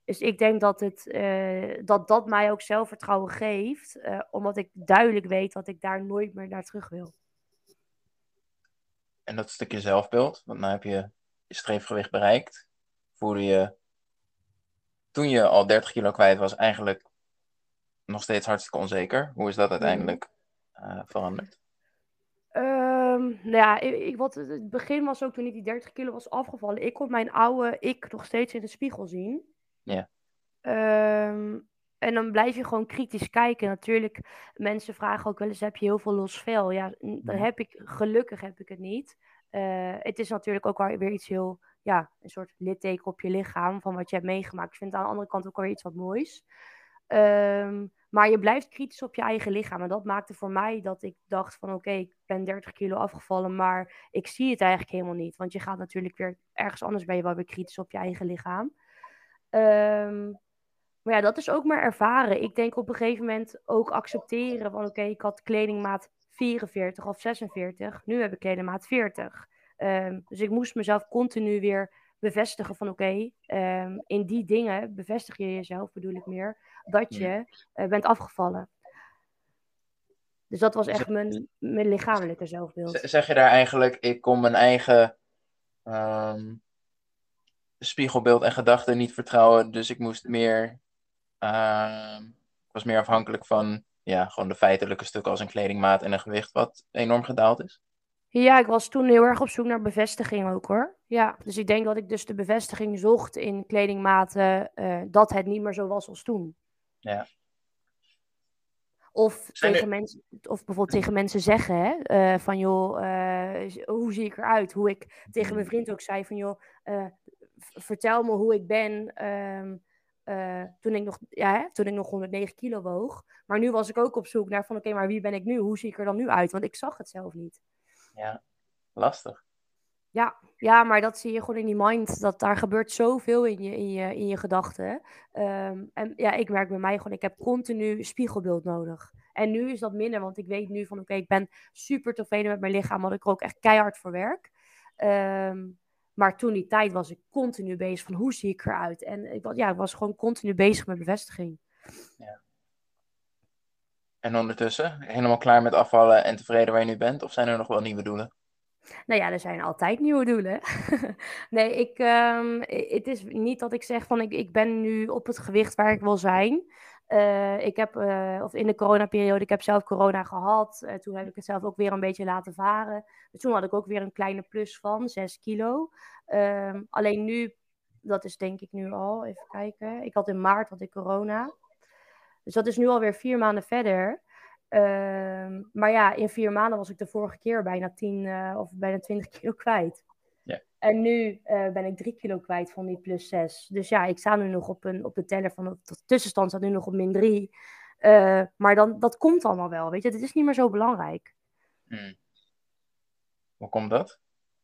Dus ik denk dat, het, uh, dat dat mij ook zelfvertrouwen geeft, omdat ik duidelijk weet dat ik daar nooit meer naar terug wil. En dat stukje zelfbeeld, want nu heb je je streefgewicht bereikt. Voelde je toen je al 30 kilo kwijt was, eigenlijk nog steeds hartstikke onzeker. Hoe is dat mhm. uiteindelijk veranderd? Um, nou ja, ik, wat, het begin was ook toen ik die 30 kilo was afgevallen. Ik kon mijn oude ik nog steeds in de spiegel zien. Ja. Um, en dan blijf je gewoon kritisch kijken. Natuurlijk, mensen vragen ook wel eens: heb je heel veel los vel? Ja, dan heb ik gelukkig heb ik het niet. Uh, het is natuurlijk ook weer iets heel, ja, een soort litteken op je lichaam van wat je hebt meegemaakt. Ik vind het aan de andere kant ook wel iets wat moois. Um, maar je blijft kritisch op je eigen lichaam. En dat maakte voor mij dat ik dacht van oké, ik ben 30 kilo afgevallen, maar ik zie het eigenlijk helemaal niet. Want je gaat natuurlijk weer ergens anders ben je wel weer kritisch op je eigen lichaam. Um, maar ja, dat is ook maar ervaren. Ik denk op een gegeven moment ook accepteren van oké, ik had kledingmaat 44 of 46. Nu heb ik kledingmaat 40. Um, ehm, dus ik moest mezelf continu weer bevestigen van oké, um, in die dingen bevestig je jezelf, bedoel ik meer, dat je uh, bent afgevallen. Dus dat was echt mijn, mijn lichamelijke zelfbeeld. Zeg je daar eigenlijk, ik kon mijn eigen um, spiegelbeeld en gedachten niet vertrouwen, dus ik moest meer, uh, was meer afhankelijk van ja, gewoon de feitelijke stukken als een kledingmaat en een gewicht wat enorm gedaald is? Ja, ik was toen heel erg op zoek naar bevestiging ook hoor. Ja, dus ik denk dat ik dus de bevestiging zocht in kledingmaten uh, dat het niet meer zo was als toen. Ja. Of, tegen mensen, of bijvoorbeeld tegen mensen zeggen hè, uh, van joh, uh, hoe zie ik eruit? Hoe ik tegen mijn vriend ook zei van joh, vertel me hoe ik ben ehm, eh, toen, ik nog, ja, hè, toen ik nog 109 kilo woog. Maar nu was ik ook op zoek naar van oké, maar wie ben ik nu? Hoe zie ik er dan nu uit? Want ik zag het zelf niet. Ja, lastig. Ja, ja, maar dat zie je gewoon in die mind. Dat daar gebeurt zoveel in je, in je, in je gedachten. Ehm, en ja, ik merk bij mij gewoon, ik heb continu spiegelbeeld nodig. En nu is dat minder, want ik weet nu van oké, ik ben super tevreden met mijn lichaam, omdat ik er ook echt keihard voor werk. Ehm, maar toen die tijd was ik continu bezig van hoe zie ik eruit. En ik, was, ja, ik was gewoon continu bezig met bevestiging. Ja. En ondertussen, helemaal klaar met afvallen en tevreden waar je nu bent? Of zijn er nog wel nieuwe doelen? Nou ja, er zijn altijd nieuwe doelen. nee, ik, um, het is niet dat ik zeg van ik, ik ben nu op het gewicht waar ik wil zijn. Uh, ik heb, uh, of in de coronaperiode, ik heb zelf corona gehad. Uh, toen heb ik het zelf ook weer een beetje laten varen. Dus toen had ik ook weer een kleine plus van 6 kilo. Ehm, alleen nu, dat is denk ik nu al, even kijken. Ik had in maart had ik corona. Dus dat is nu alweer vier maanden verder. Ehm, maar ja, in vier maanden was ik de vorige keer bijna 10 uh, of bijna 20 kilo kwijt. Ja. En nu uh, ben ik 3 kilo kwijt van die plus 6. Dus ja, ik sta nu nog op, een, op de teller van de tussenstand staat nu nog op min 3. Uh, eh, maar dan, dat komt allemaal wel, weet je. Het is niet meer zo belangrijk. Hmm. Hoe komt dat?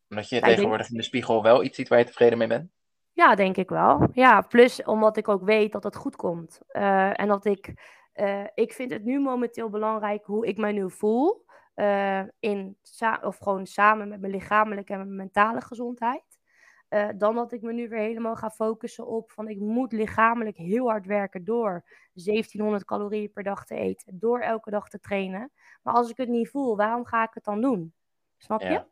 Omdat je ja, tegenwoordig denk... in de spiegel wel iets ziet waar je tevreden mee bent? Ja, denk ik wel. Ja, plus omdat ik ook weet dat het goed komt. en dat ik uh, ik vind het nu momenteel belangrijk hoe ik mij nu voel. Uh, in of gewoon samen met mijn lichamelijke en mijn mentale gezondheid. Uh, dan dat ik me nu weer helemaal ga focussen op van ik moet lichamelijk heel hard werken door 1700 calorieën per dag te eten, door elke dag te trainen. Maar als ik het niet voel, waarom ga ik het dan doen? Snap je? Ja.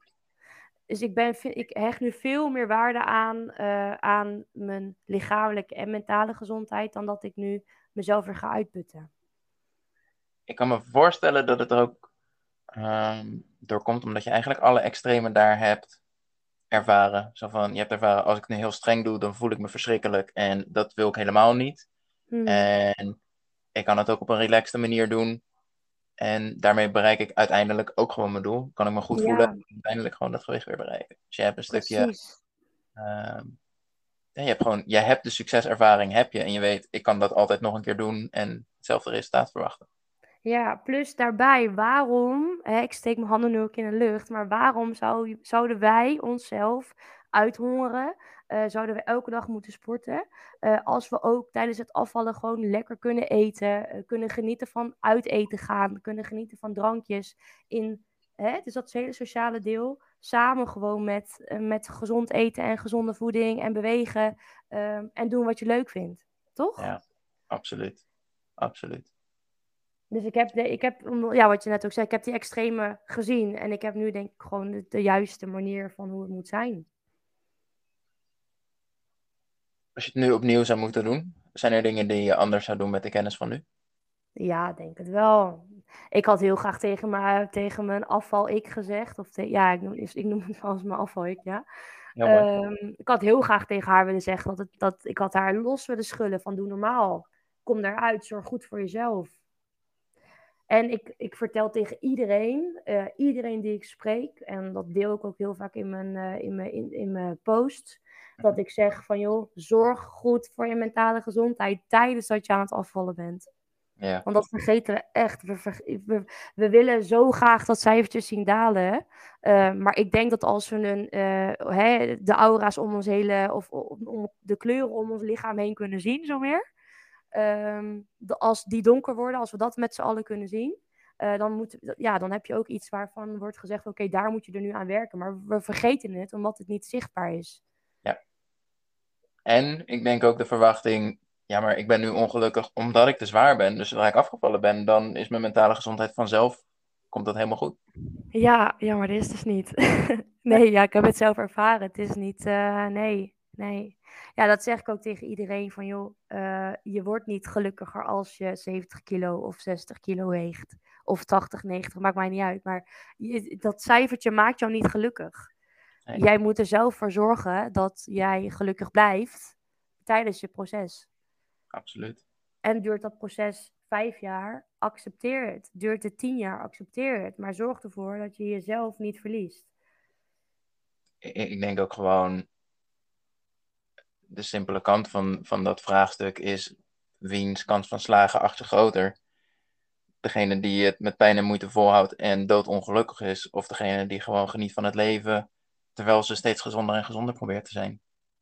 Dus ik, ben, ik hecht nu veel meer waarde aan, uh, aan mijn lichamelijke en mentale gezondheid dan dat ik nu mezelf weer ga uitputten. Ik kan me voorstellen dat het er ook um, door komt omdat je eigenlijk alle extremen daar hebt ervaren. Zo van, je hebt ervaren, als ik het nu heel streng doe, dan voel ik me verschrikkelijk. En dat wil ik helemaal niet. Hmm. En ik kan het ook op een relaxte manier doen. En daarmee bereik ik uiteindelijk ook gewoon mijn doel. Kan ik me goed voelen en uiteindelijk gewoon dat gewicht weer bereiken. Dus je hebt een stukje... Um, ja, je hebt gewoon, jij hebt de succeservaring, heb je. En je weet, ik kan dat altijd nog een keer doen en hetzelfde resultaat verwachten. Ja, plus daarbij, waarom, hè, ik steek mijn handen nu ook in de lucht, maar waarom zou, zouden wij onszelf uithongeren? Uh, zouden we elke dag moeten sporten? Uh, als we ook tijdens het afvallen gewoon lekker kunnen eten, uh, kunnen genieten van uiteten gaan, kunnen genieten van drankjes. In, hè, dus dat hele sociale deel, samen gewoon met, met gezond eten en gezonde voeding en bewegen ehm, en doen wat je leuk vindt. Toch? Ja, absoluut. Absoluut. Dus ik heb, de, ik heb, ja, wat je net ook zei, ik heb die extreme gezien. En ik heb nu denk ik gewoon de, de juiste manier van hoe het moet zijn. Als je het nu opnieuw zou moeten doen, zijn er dingen die je anders zou doen met de kennis van nu? Ja, denk het wel. Ik had heel graag tegen, me, tegen mijn afval-ik gezegd. Of ja, ik noem, ik noem het als mijn afval-ik, ja. Um, ik had heel graag tegen haar willen zeggen dat, het, dat ik had haar los willen schullen van doe normaal. Kom daaruit, zorg goed voor jezelf. En ik, ik vertel tegen iedereen, uh, iedereen die ik spreek, en dat deel ik ook heel vaak in mijn, uh, in mijn, in, in mijn post, dat ik zeg van joh, zorg goed voor je mentale gezondheid tijdens dat je aan het afvallen bent. Ja. Want dat vergeten we echt. We, we, we, willen zo graag dat cijfertjes zien dalen. Uh, maar ik denk dat als we een, hè, de aura's om ons hele, of om de kleuren om ons lichaam heen kunnen zien, zo meer Um, de, als die donker worden, als we dat met z'n allen kunnen zien, uh, dan, moet, ja, dan heb je ook iets waarvan wordt gezegd: oké, daar moet je er nu aan werken. Maar we vergeten het omdat het niet zichtbaar is. Ja. En ik denk ook de verwachting: ja, maar ik ben nu ongelukkig omdat ik te zwaar ben. Dus zodra ik afgevallen ben, dan is mijn mentale gezondheid vanzelf. Komt dat helemaal goed? Ja, ja maar dat is dus niet. nee, ja, ik heb het zelf ervaren. Het is niet. Uh, nee, nee ja, dat zeg ik ook tegen iedereen van joh, uh, je wordt niet gelukkiger als je 70 kilo of 60 kilo weegt. Of 80, 90, maakt mij niet uit. Maar je, dat cijfertje maakt jou niet gelukkig. Nee. Jij moet er zelf voor zorgen dat jij gelukkig blijft tijdens je proces. Absoluut. En duurt dat proces vijf jaar, accepteer het. Duurt het tien jaar, accepteer het. Maar zorg ervoor dat je jezelf niet verliest. Ik denk ook gewoon de simpele kant van, van dat vraagstuk is: wiens kans van slagen achter groter? Degene die het met pijn en moeite volhoudt en doodongelukkig is, of degene die gewoon geniet van het leven terwijl ze steeds gezonder en gezonder probeert te zijn.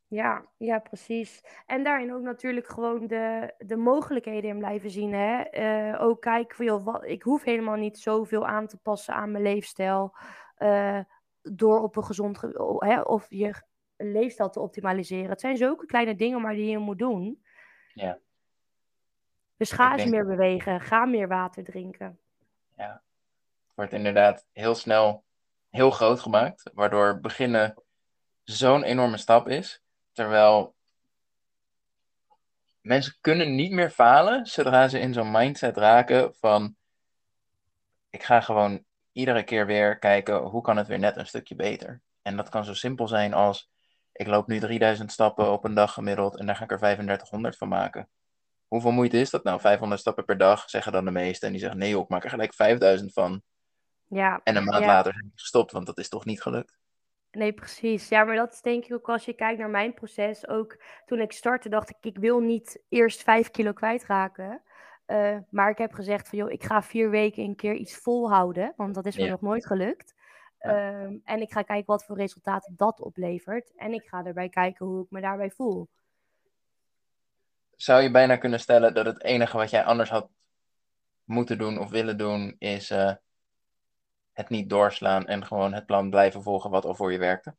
Ja, ja, precies. En daarin ook natuurlijk gewoon de, de mogelijkheden in blijven zien. Hè? Eh, ook kijken van, joh, wat, ik hoef helemaal niet zoveel aan te passen aan mijn leefstijl. Uh, door op een gezond, hè, of je leefstijl te optimaliseren. Het zijn zulke kleine dingen maar die je moet doen. Ja. Dus ga eens meer bewegen, ga meer water drinken. Ja, het wordt inderdaad heel snel heel groot gemaakt, waardoor beginnen zo'n enorme stap is. Terwijl mensen kunnen niet meer falen zodra ze in zo'n mindset raken van ik ga gewoon iedere keer weer kijken hoe kan het weer net een stukje beter. En dat kan zo simpel zijn als ik loop nu 3000 stappen op een dag gemiddeld en daar ga ik er 3500 van maken. Hoeveel moeite is dat nou? 500 stappen per dag, zeggen dan de meesten. En die zeggen nee, ik maak er gelijk 5000 van. Ja, en een maand later zijn ik gestopt, want dat is toch niet gelukt. Nee, precies. Ja, maar dat is denk ik ook als je kijkt naar mijn proces. Ook toen ik startte, dacht ik, ik wil niet eerst vijf kilo kwijtraken. Uh, maar ik heb gezegd van, joh, ik ga vier weken een keer iets volhouden. Want dat is me nog nooit gelukt. Um, en ik ga kijken wat voor resultaten dat oplevert. En ik ga erbij kijken hoe ik me daarbij voel. Zou je bijna kunnen stellen dat het enige wat jij anders had moeten doen of willen doen, is uh, het niet doorslaan en gewoon het plan blijven volgen wat al voor je werkte?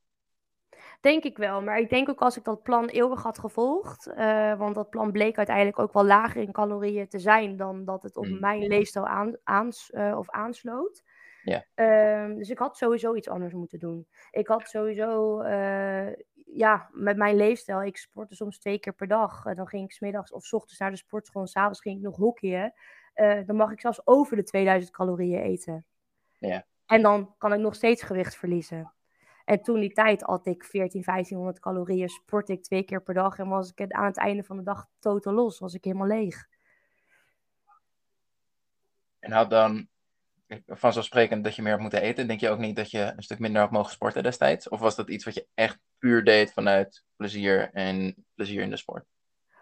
Denk ik wel, maar ik denk ook als ik dat plan eeuwig had gevolgd, uh, want dat plan bleek uiteindelijk ook wel lager in calorieën te zijn dan dat het op mm. mijn leefstijl aan, aans, uh, of aansloot. Ja. Uh, dus ik had sowieso iets anders moeten doen. Ik had sowieso, uh, ja, met mijn leefstijl, ik sportte soms twee keer per dag. dan ging ik smiddags of s ochtends naar de sportschool en s'avonds ging ik nog hockeyen. dan mag ik zelfs over de 2000 calorieën eten. Ja. En dan kan ik nog steeds gewicht verliezen. En toen die tijd had ik 14, 1500 calorieën, sport ik twee keer per dag en was ik aan het einde van de dag totaal los, was ik helemaal leeg. En had dan vanzelfsprekend dat je meer had moeten eten, denk je ook niet dat je een stuk minder had mogen sporten destijds? Of was dat iets wat je echt puur deed vanuit plezier en plezier in de sport?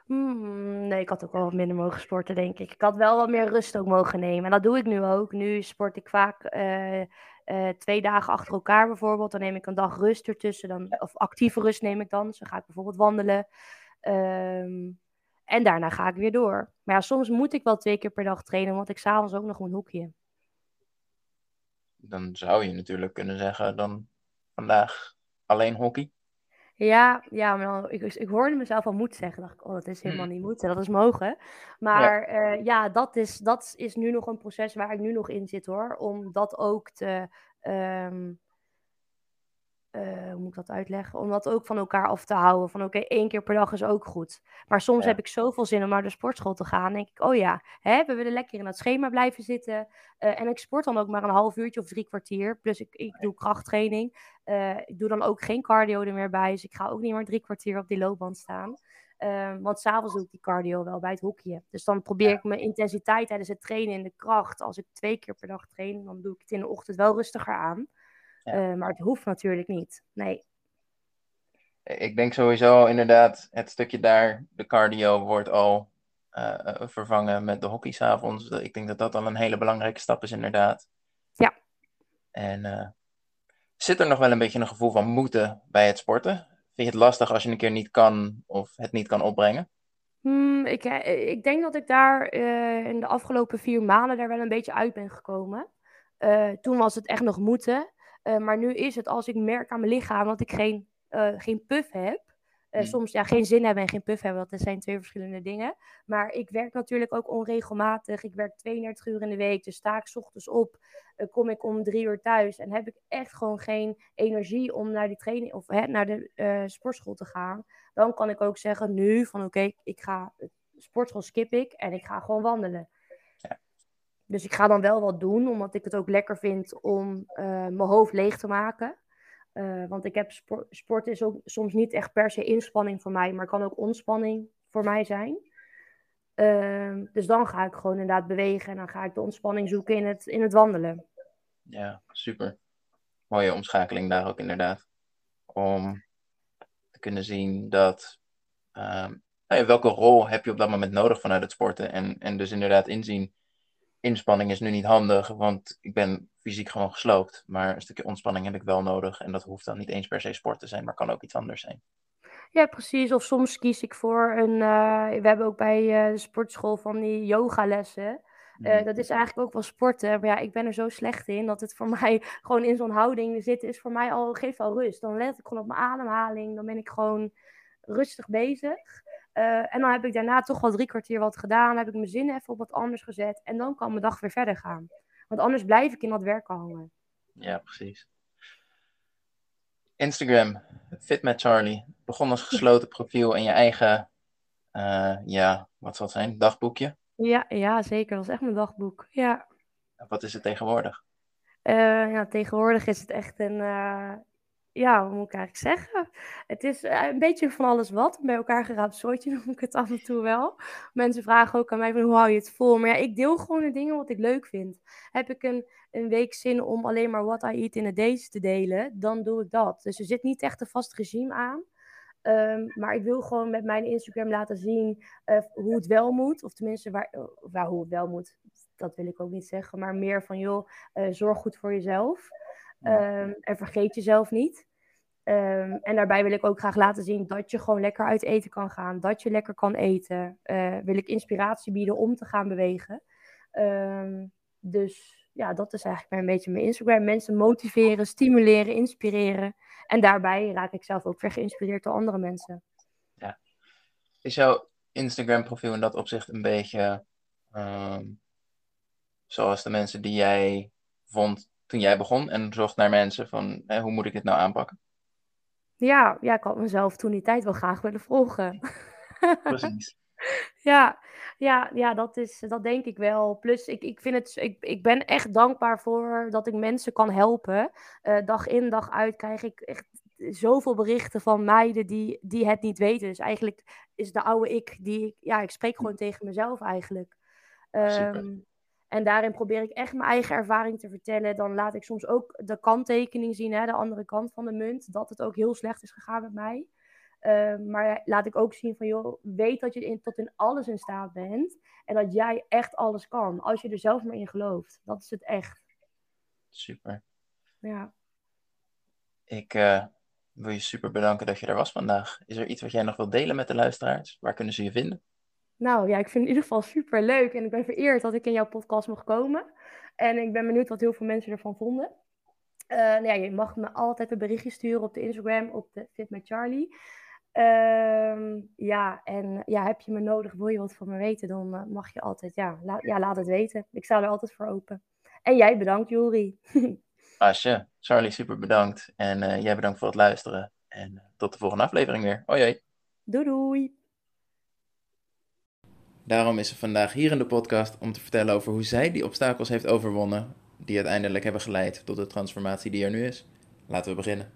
Hmm, nee, ik had ook wel wat minder mogen sporten, denk ik. Ik had wel wat meer rust ook mogen nemen. En dat doe ik nu ook. Nu sport ik vaak uh, uh, twee dagen achter elkaar bijvoorbeeld. Dan neem ik een dag rust ertussen. Dan, of actieve rust neem ik dan. Dus dan ga ik bijvoorbeeld wandelen. Um, en daarna ga ik weer door. Maar ja, soms moet ik wel twee keer per dag trainen, want ik s'avonds ook nog een hoekje. Dan zou je natuurlijk kunnen zeggen, dan vandaag alleen hockey. Ja, ja maar dan, ik, ik hoorde mezelf al moet zeggen. dacht ik, oh, dat is helemaal mm. niet moeten, dat is mogen. Maar ja, uh, ja dat, is, dat is nu nog een proces waar ik nu nog in zit hoor. Om dat ook te, um, uh, hoe moet ik dat uitleggen? Om dat ook van elkaar af te houden. Van oké, okay, één keer per dag is ook goed. Maar soms ja. heb ik zoveel zin om naar de sportschool te gaan. denk ik, oh ja, hè, we willen lekker in dat schema blijven zitten. Uh, en ik sport dan ook maar een half uurtje of drie kwartier. Plus ik, ik doe krachttraining. Uh, ik doe dan ook geen cardio er meer bij. Dus ik ga ook niet meer drie kwartier op die loopband staan. Want s'avonds doe ik die cardio wel bij het hoekje. Dus dan probeer ik mijn intensiteit tijdens het trainen in de kracht. Als ik twee keer per dag train, dan doe ik het in de ochtend wel rustiger aan. Ja. Uh, maar het hoeft natuurlijk niet. Nee. Ik denk sowieso inderdaad, het stukje daar, de cardio wordt al uh, vervangen met de hockey s'avonds. Ik denk dat dat al een hele belangrijke stap is, inderdaad. Ja. En zit er nog wel een beetje een gevoel van moeten bij het sporten? Vind je het lastig als je een keer niet kan of het niet kan opbrengen? Hmm, ik, ik denk dat ik daar uh, in de afgelopen vier maanden daar wel een beetje uit ben gekomen. Toen was het echt nog moeten. Uh, maar nu is het als ik merk aan mijn lichaam dat ik geen, geen puff heb. Uh, soms ja, geen zin hebben en geen puff hebben, dat zijn twee verschillende dingen. Maar ik werk natuurlijk ook onregelmatig. Ik werk 32 uur in de week, dus sta ik ochtends op, uh, kom ik om drie uur thuis en heb ik echt gewoon geen energie om naar die training of hè, naar de uh, sportschool te gaan. Dan kan ik ook zeggen nu van oké, okay, ik ga sportschool skip ik en ik ga gewoon wandelen. Dus ik ga dan wel wat doen, omdat ik het ook lekker vind om mijn hoofd leeg te maken. Uh, want ik heb sport, is ook soms niet echt per se inspanning voor mij, maar kan ook ontspanning voor mij zijn. Uh, dus dan ga ik gewoon inderdaad bewegen en dan ga ik de ontspanning zoeken in het, in het wandelen. Ja, super. Mooie omschakeling daar ook inderdaad. Om te kunnen zien dat ehm, nou welke rol heb je op dat moment nodig vanuit het sporten? En, en dus inderdaad inzien, inspanning is nu niet handig, want ik ben fysiek gewoon gesloopt. Maar een stukje ontspanning heb ik wel nodig. En dat hoeft dan niet eens per se sport te zijn, maar kan ook iets anders zijn. Ja, precies. Of soms kies ik voor een. Uh, we hebben ook bij uh, de sportschool van die yogalessen. Uh, dat is eigenlijk ook wel sporten. Maar ja, ik ben er zo slecht in dat het voor mij gewoon in zo'n houding zitten is voor mij al geeft al rust. Dan let ik gewoon op mijn ademhaling. Dan ben ik gewoon rustig bezig. En dan heb ik daarna toch wel drie kwartier wat gedaan. Dan heb ik mijn zin even op wat anders gezet. En dan kan mijn dag weer verder gaan. Want anders blijf ik in dat werken hangen. Ja, precies. Instagram, Fit met Charlie. Begon als gesloten profiel en je eigen, uh, ja, wat zal het zijn, dagboekje? Ja, ja, zeker. Dat is echt mijn dagboek. Ja. Wat is het tegenwoordig? Uh, ja, tegenwoordig is het echt een, uh, ja, hoe moet ik eigenlijk zeggen? Het is een beetje van alles wat. Bij elkaar geraapt soortje noem ik het af en toe wel. Mensen vragen ook aan mij van hoe hou je het vol? Maar ja, ik deel gewoon de dingen wat ik leuk vind. Heb ik een, een week zin om alleen maar what I eat in a days te delen, dan doe ik dat. Dus er zit niet echt een vast regime aan. Um, maar ik wil gewoon met mijn Instagram laten zien uh, hoe het wel moet. Of tenminste, waar, waar, hoe het wel moet. Dat wil ik ook niet zeggen. Maar meer van, joh, zorg goed voor jezelf. Um, en vergeet jezelf niet. Um, en daarbij wil ik ook graag laten zien dat je gewoon lekker uit eten kan gaan. Dat je lekker kan eten. Uh, wil ik inspiratie bieden om te gaan bewegen. dus ja, dat is eigenlijk een beetje mijn Instagram. Mensen motiveren, stimuleren, inspireren. En daarbij raak ik zelf ook weer geïnspireerd door andere mensen. Ja. Is jouw Instagram profiel in dat opzicht een beetje um, zoals de mensen die jij vond toen jij begon en zocht naar mensen van hè, hoe moet ik dit nou aanpakken? Ja, ja, ik had mezelf toen die tijd wel graag willen volgen. Precies. ja, ja, ja dat, is, dat denk ik wel. Plus, ik, ik, vind het, ik, ik ben echt dankbaar voor dat ik mensen kan helpen. Uh, dag in, dag uit krijg ik echt zoveel berichten van meiden die, die het niet weten. Dus eigenlijk is de oude ik, die, ja, ik spreek gewoon tegen mezelf eigenlijk. Um, en daarin probeer ik echt mijn eigen ervaring te vertellen. Dan laat ik soms ook de kanttekening zien, hè, de andere kant van de munt. Dat het ook heel slecht is gegaan met mij. Uh, maar laat ik ook zien van, joh, weet dat je in, tot in alles in staat bent. En dat jij echt alles kan. Als je er zelf maar in gelooft. Dat is het echt. Super. Ja. Ik uh, wil je super bedanken dat je er was vandaag. Is er iets wat jij nog wilt delen met de luisteraars? Waar kunnen ze je vinden? Nou ja, ik vind het in ieder geval super leuk. En ik ben vereerd dat ik in jouw podcast mocht komen. En ik ben benieuwd wat heel veel mensen ervan vonden. Uh, nou ja, je mag me altijd een berichtje sturen op de Instagram, op de Fit met Charlie. Uh, ja, en ja, heb je me nodig, wil je wat van me weten, dan uh, mag je altijd, ja, la ja, laat het weten. Ik sta er altijd voor open. En jij bedankt, Juri. Asje, Charlie, super bedankt. En uh, jij bedankt voor het luisteren. En tot de volgende aflevering weer. Hoi, hoi. Doei, doei. Daarom is ze vandaag hier in de podcast om te vertellen over hoe zij die obstakels heeft overwonnen, die uiteindelijk hebben geleid tot de transformatie die er nu is. Laten we beginnen.